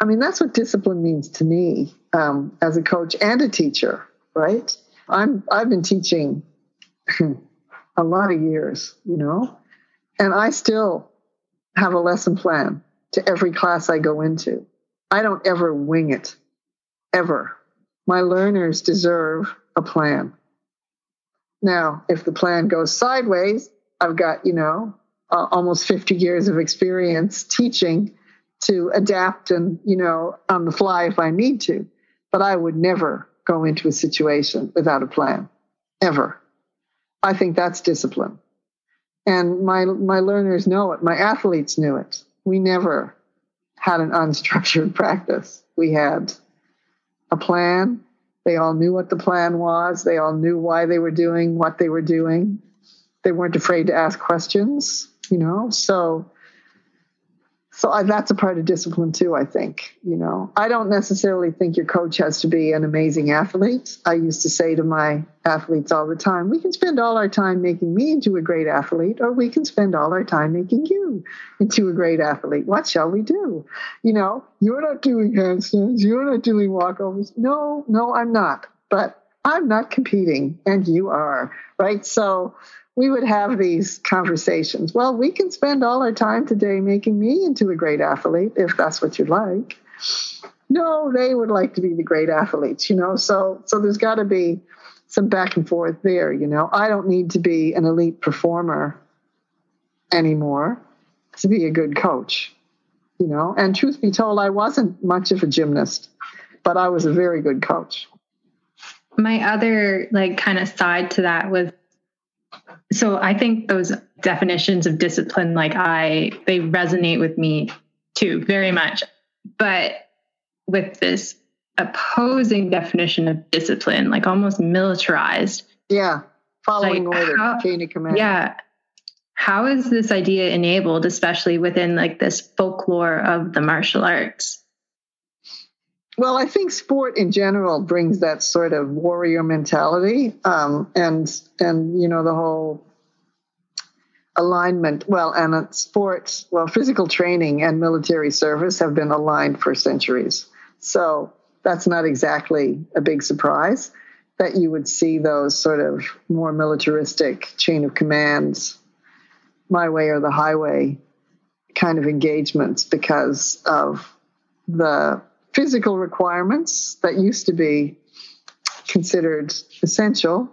I mean, that's what discipline means to me um, as a coach and a teacher, right? I'm I've been teaching a lot of years, you know, and I still have a lesson plan to every class I go into. I don't ever wing it, ever. My learners deserve a plan. Now, if the plan goes sideways, I've got, you know, uh, almost 50 years of experience teaching to adapt and, you know, on the fly if I need to. But I would never go into a situation without a plan, ever. I think that's discipline. And my, my learners know it. My athletes knew it. We never had an unstructured practice. We had a plan. They all knew what the plan was. They all knew why they were doing what they were doing. They weren't afraid to ask questions you know? So so I, that's a part of discipline too i think you know? I don't necessarily think your coach has to be an amazing athlete. I used to say to my athletes all the time we can spend all our time making me into a great athlete or we can spend all our time making you into a great athlete. What shall we do? You know? You're not doing handstands. You're not doing walkovers. No no i'm not. But i'm not competing and you are right? So we would have these conversations. Well, we can spend all our time today making me into a great athlete if that's what you'd like. No, they would like to be the great athletes, you know. So so there's got to be some back and forth there, you know. I don't need to be an elite performer anymore to be a good coach. You know, and truth be told, I wasn't much of a gymnast, but I was a very good coach. My other like kind of side to that was so I think those definitions of discipline like I they resonate with me too very much. But with this opposing definition of discipline, like almost militarized. Yeah. Following like order, how, chain of command. Yeah how is this idea enabled especially within like this folklore of the martial arts well i think sport in general brings that sort of warrior mentality um, and and you know the whole alignment. Well and sports well physical training and military service have been aligned for centuries. So that's not exactly a big surprise that you would see those sort of more militaristic chain of commands my way or the highway kind of engagements because of the physical requirements that used to be considered essential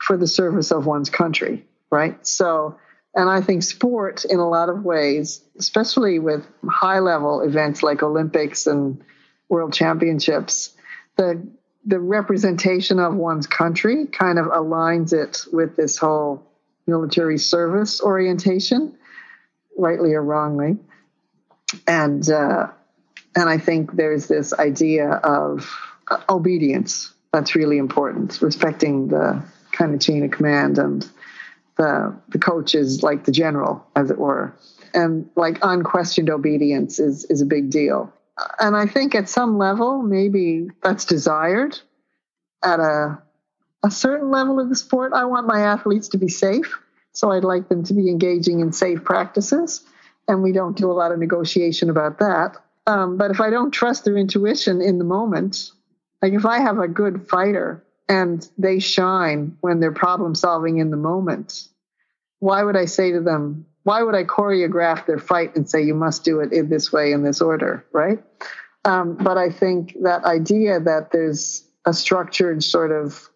for the service of one's country, right? So, and I think sport in a lot of ways, especially with high level events like Olympics and world championships, the the representation of one's country kind of aligns it with this whole military service orientation, rightly or wrongly. And uh, and I think there's this idea of uh, obedience that's really important, respecting the kind of chain of command and the the coach is like the general, as it were, and like unquestioned obedience is is a big deal. And I think at some level, maybe that's desired at a a certain level of the sport, I want my athletes to be safe. So I'd like them to be engaging in safe practices. And we don't do a lot of negotiation about that. Um, but if I don't trust their intuition in the moment, like if I have a good fighter and they shine when they're problem solving in the moment, why would I say to them, why would I choreograph their fight and say, you must do it in this way, in this order, right? Um, but I think that idea that there's a structured sort of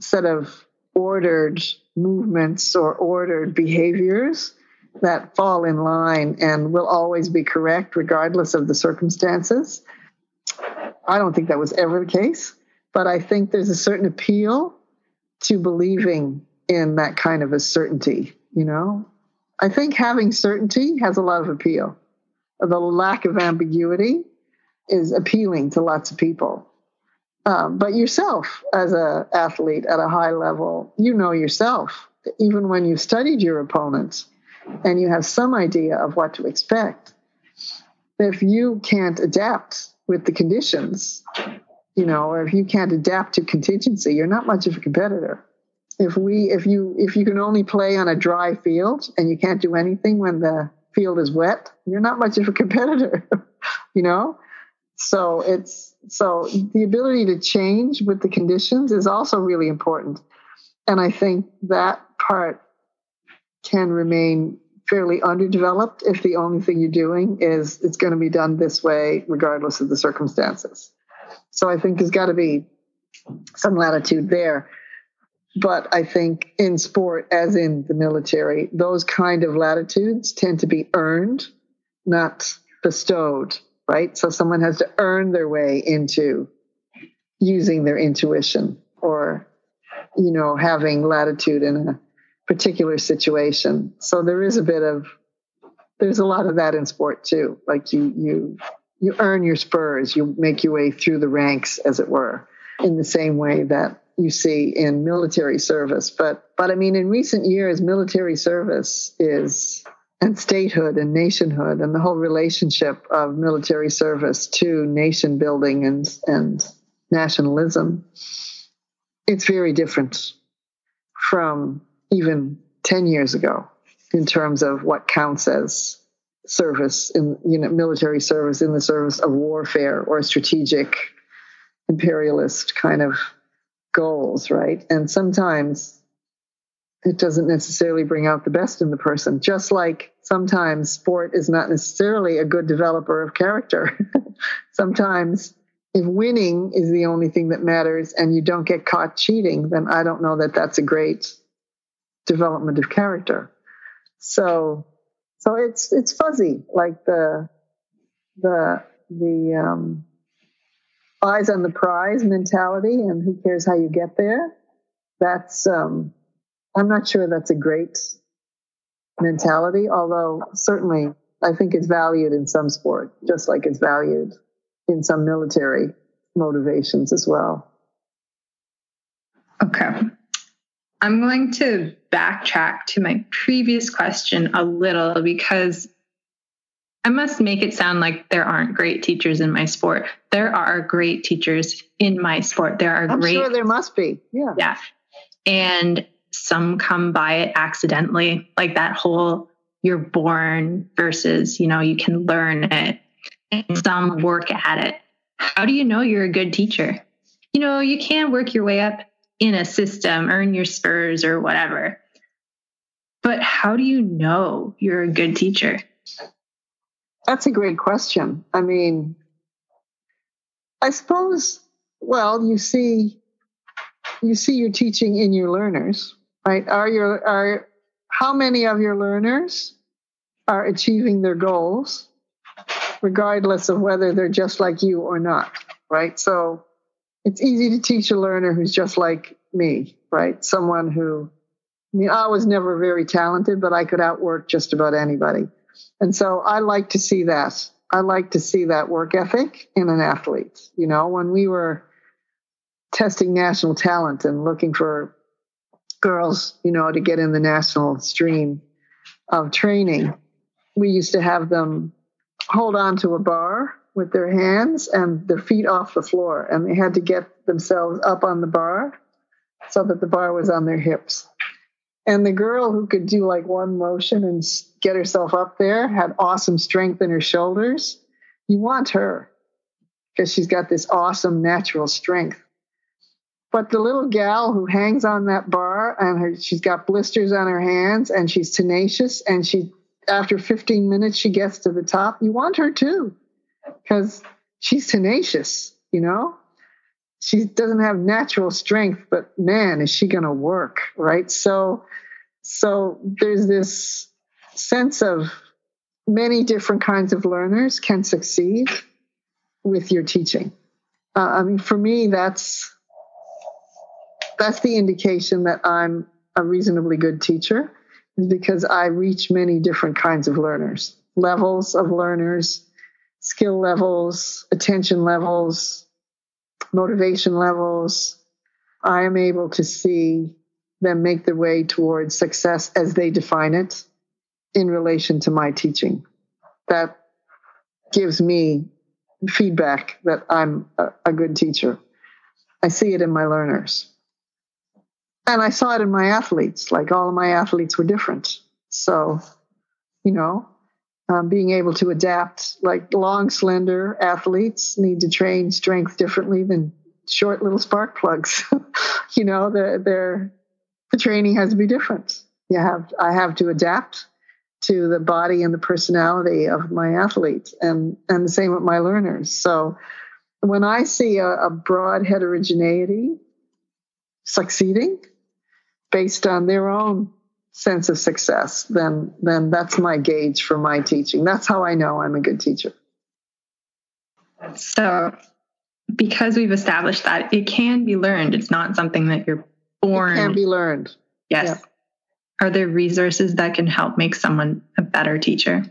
set of ordered movements or ordered behaviors that fall in line and will always be correct regardless of the circumstances. I don't think that was ever the case, but I think there's a certain appeal to believing in that kind of a certainty, you know? I think having certainty has a lot of appeal. The lack of ambiguity is appealing to lots of people. Um, but yourself, as an athlete at a high level, you know yourself, even when you've studied your opponents and you have some idea of what to expect. If you can't adapt with the conditions, you know, or if you can't adapt to contingency, you're not much of a competitor. If we, if you, if you can only play on a dry field and you can't do anything when the field is wet, you're not much of a competitor, you know. So it's so the ability to change with the conditions is also really important. And I think that part can remain fairly underdeveloped if the only thing you're doing is it's going to be done this way regardless of the circumstances. So I think there's got to be some latitude there. But I think in sport, as in the military, those kind of latitudes tend to be earned, not bestowed right? So someone has to earn their way into using their intuition or, you know, having latitude in a particular situation. So there is a bit of, there's a lot of that in sport too. Like you, you, you earn your spurs, you make your way through the ranks, as it were, in the same way that you see in military service. But, but I mean, in recent years, military service is and statehood and nationhood and the whole relationship of military service to nation building and, and nationalism, it's very different from even 10 years ago in terms of what counts as service in you know military service in the service of warfare or strategic imperialist kind of goals right and sometimes it doesn't necessarily bring out the best in the person. Just like sometimes sport is not necessarily a good developer of character. sometimes if winning is the only thing that matters and you don't get caught cheating, then I don't know that that's a great development of character. So So it's it's fuzzy, like the the the um, eyes on the prize mentality, and who cares how you get there. That's um, I'm not sure that's a great mentality, although certainly I think it's valued in some sport, just like it's valued in some military motivations as well. Okay. I'm going to backtrack to my previous question a little because I must make it sound like there aren't great teachers in my sport. There are great teachers in my sport. There are I'm great. sure there must be. Yeah. Yeah. And some come by it accidentally, like that whole you're born versus, you know, you can learn it. And some work at it. How do you know you're a good teacher? You know, you can work your way up in a system, earn your spurs or whatever. But how do you know you're a good teacher? That's a great question. I mean, I suppose, well, you see, you see your teaching in your learners, right? Are your, are, how many of your learners are achieving their goals, regardless of whether they're just like you or not, right? So it's easy to teach a learner who's just like me, right? Someone who, I mean, I was never very talented, but I could outwork just about anybody. And so I like to see that. I like to see that work ethic in an athlete. You know, when we were testing national talent and looking for girls, you know, to get in the national stream of training, we used to have them hold on to a bar with their hands and their feet off the floor, and they had to get themselves up on the bar so that the bar was on their hips. And the girl who could do like one motion and get herself up there had awesome strength in her shoulders. You want her because she's got this awesome natural strength. But the little gal who hangs on that bar and her, she's got blisters on her hands and she's tenacious and she after 15 minutes she gets to the top, you want her too because she's tenacious, you know? She doesn't have natural strength, but man, is she going to work, right? So, so there's this sense of many different kinds of learners can succeed with your teaching. Uh, I mean, for me, that's that's the indication that I'm a reasonably good teacher, is because I reach many different kinds of learners, levels of learners, skill levels, attention levels, motivation levels. I am able to see them make their way towards success as they define it in relation to my teaching. That gives me feedback that I'm a, good teacher. I see it in my learners. And I saw it in my athletes, like all of my athletes were different. So, you know, um, being able to adapt. Like long, slender athletes need to train strength differently than short little spark plugs. you know, the the training has to be different. You have I have to adapt to the body and the personality of my athletes, and and the same with my learners. So when I see a, a broad heterogeneity succeeding based on their own sense of success, then then that's my gauge for my teaching. That's how I know I'm a good teacher. So because we've established that it can be learned, it's not something that you're born. It can be learned. Yes. Yeah. Are there resources that can help make someone a better teacher?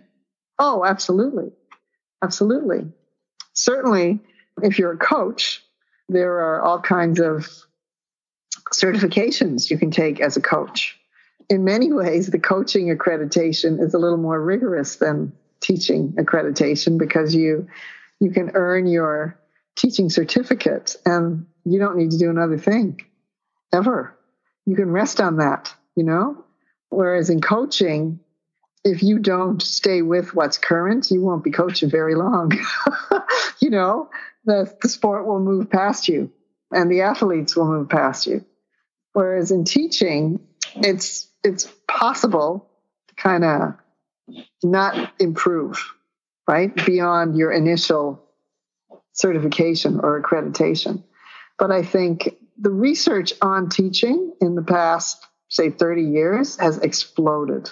Oh, absolutely. Absolutely. Certainly, if you're a coach, there are all kinds of certifications you can take as a coach in many ways, the coaching accreditation is a little more rigorous than teaching accreditation because you you can earn your teaching certificate and you don't need to do another thing ever. You can rest on that, you know? Whereas in coaching, if you don't stay with what's current, you won't be coaching very long. you know, the, the sport will move past you and the athletes will move past you. Whereas in teaching, it's it's possible to kind of not improve, right? Beyond your initial certification or accreditation. But I think the research on teaching in the past, say, 30 years has exploded.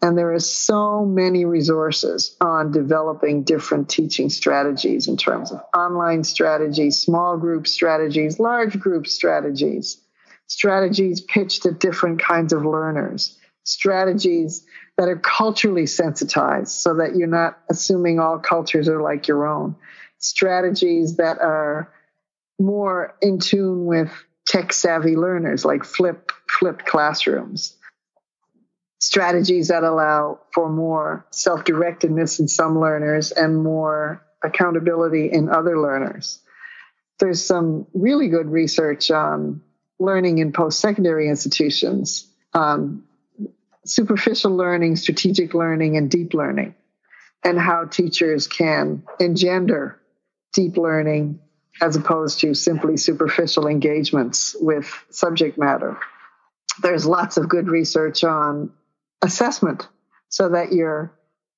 And there are so many resources on developing different teaching strategies in terms of online strategies, small group strategies, large group strategies, strategies pitched at different kinds of learners, strategies that are culturally sensitized so that you're not assuming all cultures are like your own, strategies that are more in tune with tech savvy learners like flip flipped classrooms strategies that allow for more self-directedness in some learners and more accountability in other learners. There's some really good research on learning in post-secondary institutions on superficial learning strategic learning and deep learning and how teachers can engender deep learning as opposed to simply superficial engagements with subject matter. There's lots of good research on assessment so that you're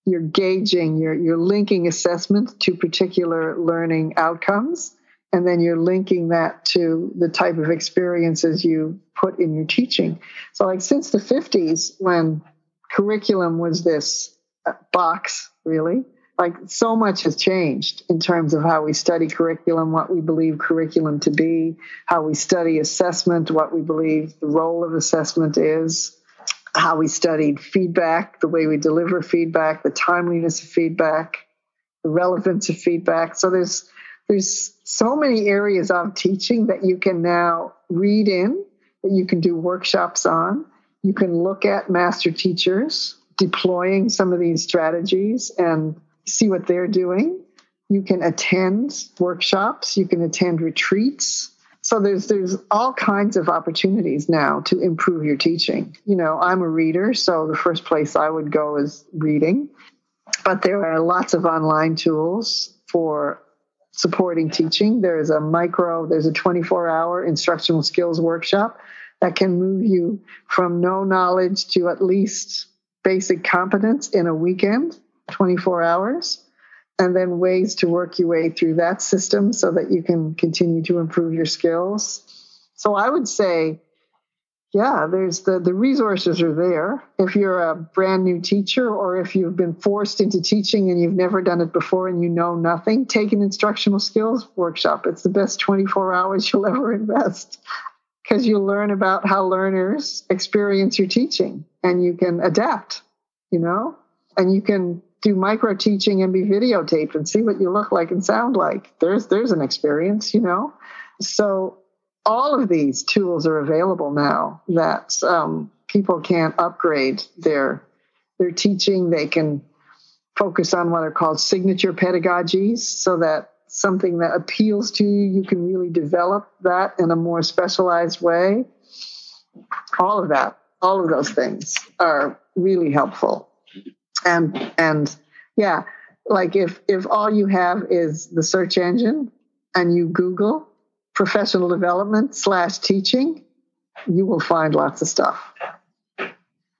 you're gauging, you're you're linking assessment to particular learning outcomes and then you're linking that to the type of experiences you put in your teaching. So like since the 50s when curriculum was this uh, box really like so much has changed in terms of how we study curriculum, what we believe curriculum to be, how we study assessment, what we believe the role of assessment is, how we studied feedback, the way we deliver feedback, the timeliness of feedback, the relevance of feedback. So there's there's so many areas of teaching that you can now read in, that you can do workshops on. You can look at master teachers deploying some of these strategies and see what they're doing. You can attend workshops, you can attend retreats. So there's there's all kinds of opportunities now to improve your teaching. You know, I'm a reader, so the first place I would go is reading. But there are lots of online tools for supporting teaching. There's a micro, there's a 24 hour instructional skills workshop that can move you from no knowledge to at least basic competence in a weekend. 24 hours, and then ways to work your way through that system so that you can continue to improve your skills. So I would say, yeah, there's the, the resources are there. If you're a brand new teacher or if you've been forced into teaching and you've never done it before and you know nothing, take an instructional skills workshop. It's the best 24 hours you'll ever invest because you learn about how learners experience your teaching and you can adapt, you know, and you can do micro teaching and be videotaped and see what you look like and sound like. There's there's an experience, you know. So all of these tools are available now that um, people can upgrade their their teaching. They can focus on what are called signature pedagogies, so that something that appeals to you, you can really develop that in a more specialized way. All of that, all of those things are really helpful and and yeah like if if all you have is the search engine and you google professional development slash teaching you will find lots of stuff.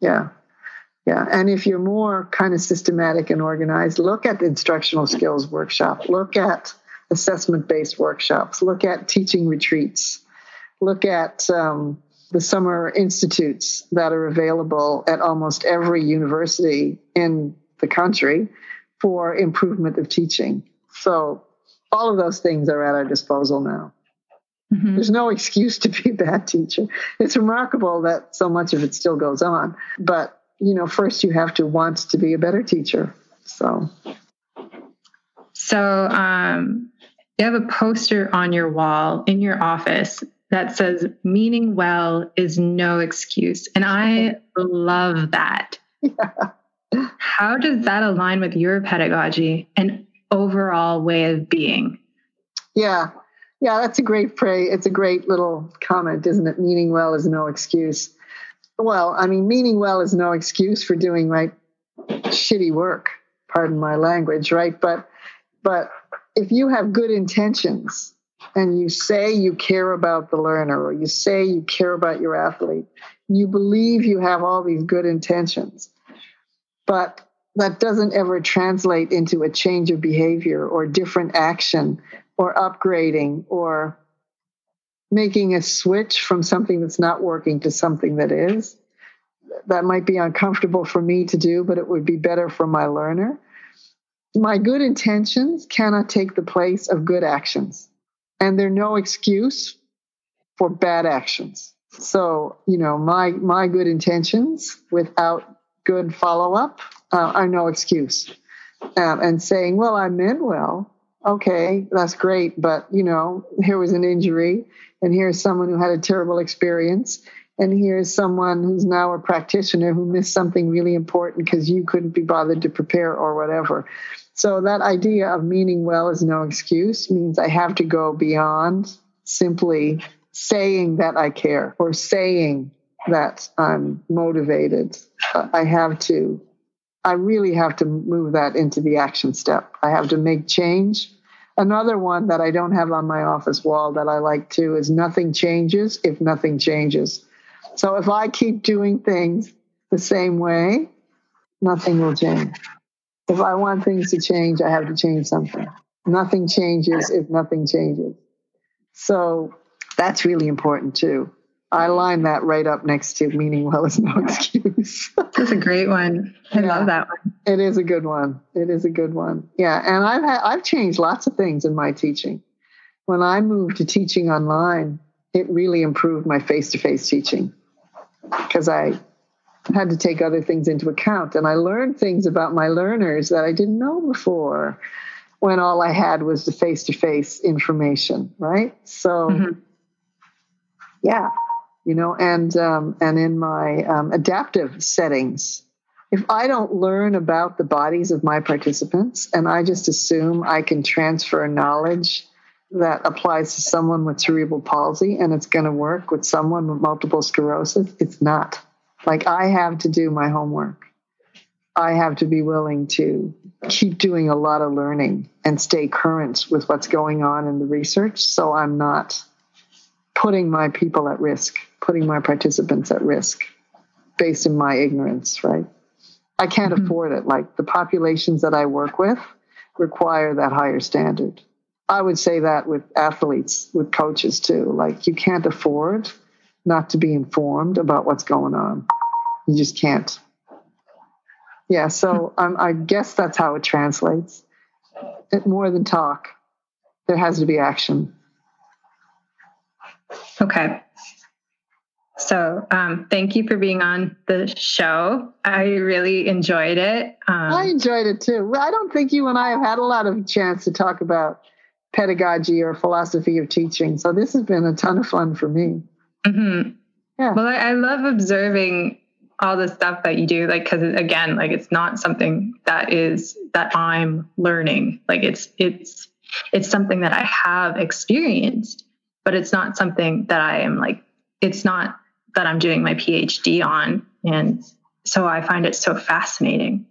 Yeah. Yeah. And if you're more kind of systematic and organized look at the instructional skills workshop. Look at assessment based workshops. Look at teaching retreats. Look at um, the summer institutes that are available at almost every university in the country for improvement of teaching. So all of those things are at our disposal now. Mm-hmm. There's no excuse to be a bad teacher. It's remarkable that so much of it still goes on. But, you know, first you have to want to be a better teacher. So So um you have a poster on your wall in your office that says meaning well is no excuse. And I love that. Yeah. How does that align with your pedagogy and overall way of being? Yeah. Yeah, that's a great phrase. It's a great little comment, isn't it? Meaning well is no excuse. Well, I mean, meaning well is no excuse for doing right shitty work. Pardon my language, right? But but if you have good intentions and you say you care about the learner or you say you care about your athlete, you believe you have all these good intentions, but that doesn't ever translate into a change of behavior or different action or upgrading or making a switch from something that's not working to something that is, that might be uncomfortable for me to do, but it would be better for my learner. My good intentions cannot take the place of good actions, and they're no excuse for bad actions. So, you know, my my good intentions without good follow up uh, are no excuse. Um, and saying, "Well, I meant well." Okay, that's great, but you know, here was an injury, and here's someone who had a terrible experience, and here's someone who's now a practitioner who missed something really important because you couldn't be bothered to prepare or whatever. So that idea of meaning well is no excuse means I have to go beyond simply saying that I care or saying that I'm motivated. I have to, I really have to move that into the action step. I have to make change. Another one that I don't have on my office wall that I like too is nothing changes if nothing changes. So if I keep doing things the same way, nothing will change. If I want things to change, I have to change something. Nothing changes if nothing changes. So that's really important too. I line that right up next to meaning well is no excuse. That's a great one. I yeah, love that one. It is a good one. It is a good one. Yeah, and I've had, I've changed lots of things in my teaching. When I moved to teaching online, it really improved my face-to-face teaching because I had to take other things into account and I learned things about my learners that I didn't know before when all I had was the face-to-face information, right? So mm-hmm. yeah, you know, and um, and in my um, adaptive settings, if I don't learn about the bodies of my participants and I just assume I can transfer knowledge that applies to someone with cerebral palsy and it's going to work with someone with multiple sclerosis, it's not. Like I have to do my homework. I have to be willing to keep doing a lot of learning and stay current with what's going on in the research so I'm not putting my people at risk, putting my participants at risk based in my ignorance, right? I can't mm-hmm. afford it. Like the populations that I work with require that higher standard. I would say that with athletes, with coaches too. Like you can't afford not to be informed about what's going on. You just can't. Yeah, so um, I guess that's how it translates. It, more than talk, there has to be action. Okay. So, um, thank you for being on the show. I really enjoyed it. Um, I enjoyed it too. I don't think you and I have had a lot of chance to talk about pedagogy or philosophy of teaching. So this has been a ton of fun for me. Mm-hmm. Yeah. Well, I, I love observing all the stuff that you do, like because again, like it's not something that is that I'm learning. Like it's it's it's something that I have experienced, but it's not something that I am like. It's not that I'm doing my PhD on, and so I find it so fascinating.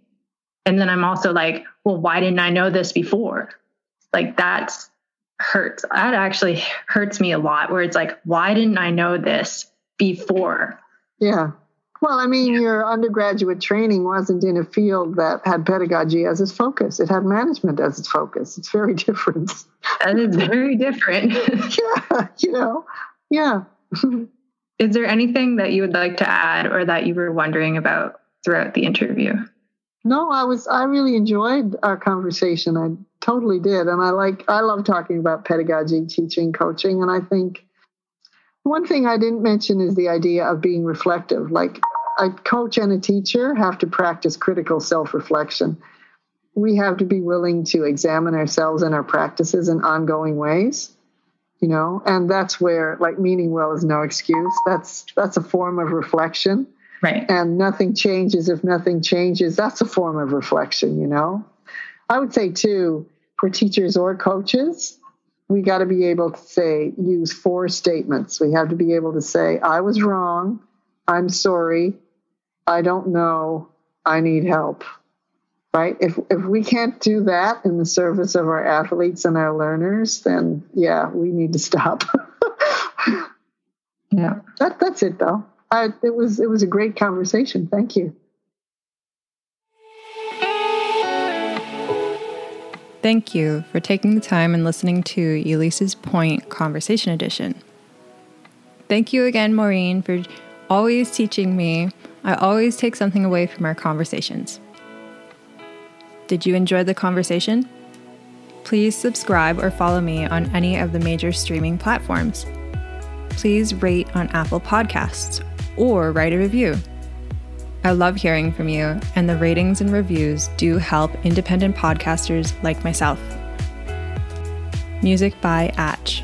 And then I'm also like, well, why didn't I know this before? Like that hurts. That actually hurts me a lot where it's like, why didn't I know this before? Yeah. Well, I mean, your undergraduate training wasn't in a field that had pedagogy as its focus. It had management as its focus. It's very different. And it's very different. yeah, you know, yeah. is there anything that you would like to add or that you were wondering about throughout the interview? No, I was I really enjoyed our conversation. I totally did. And I like I love talking about pedagogy, teaching, coaching, and I think one thing I didn't mention is the idea of being reflective. Like a coach and a teacher have to practice critical self-reflection. We have to be willing to examine ourselves and our practices in ongoing ways you know and that's where like meaning well is no excuse that's that's a form of reflection Right. And nothing changes if nothing changes. That's a form of reflection, you know? I would say, too, for teachers or coaches, we got to be able to say, use four statements. We have to be able to say, I was wrong. I'm sorry. I don't know. I need help. Right? If, if we can't do that in the service of our athletes and our learners, then yeah, we need to stop. yeah. That, that's it, though. I, it was it was a great conversation. Thank you. Thank you for taking the time and listening to Elise's Point Conversation Edition. Thank you again, Maureen, for always teaching me I always take something away from our conversations. Did you enjoy the conversation? Please subscribe or follow me on any of the major streaming platforms. Please rate on Apple Podcasts or write a review. I love hearing from you, and the ratings and reviews do help independent podcasters like myself. Music by Atch.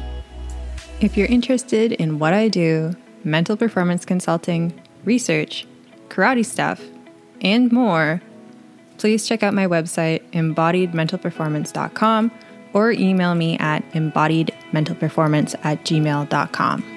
If you're interested in what I do, mental performance consulting, research, karate stuff, and more, please check out my website, embodiedmentalperformance.com, or email me at embodiedmentalperformance at gmail.com.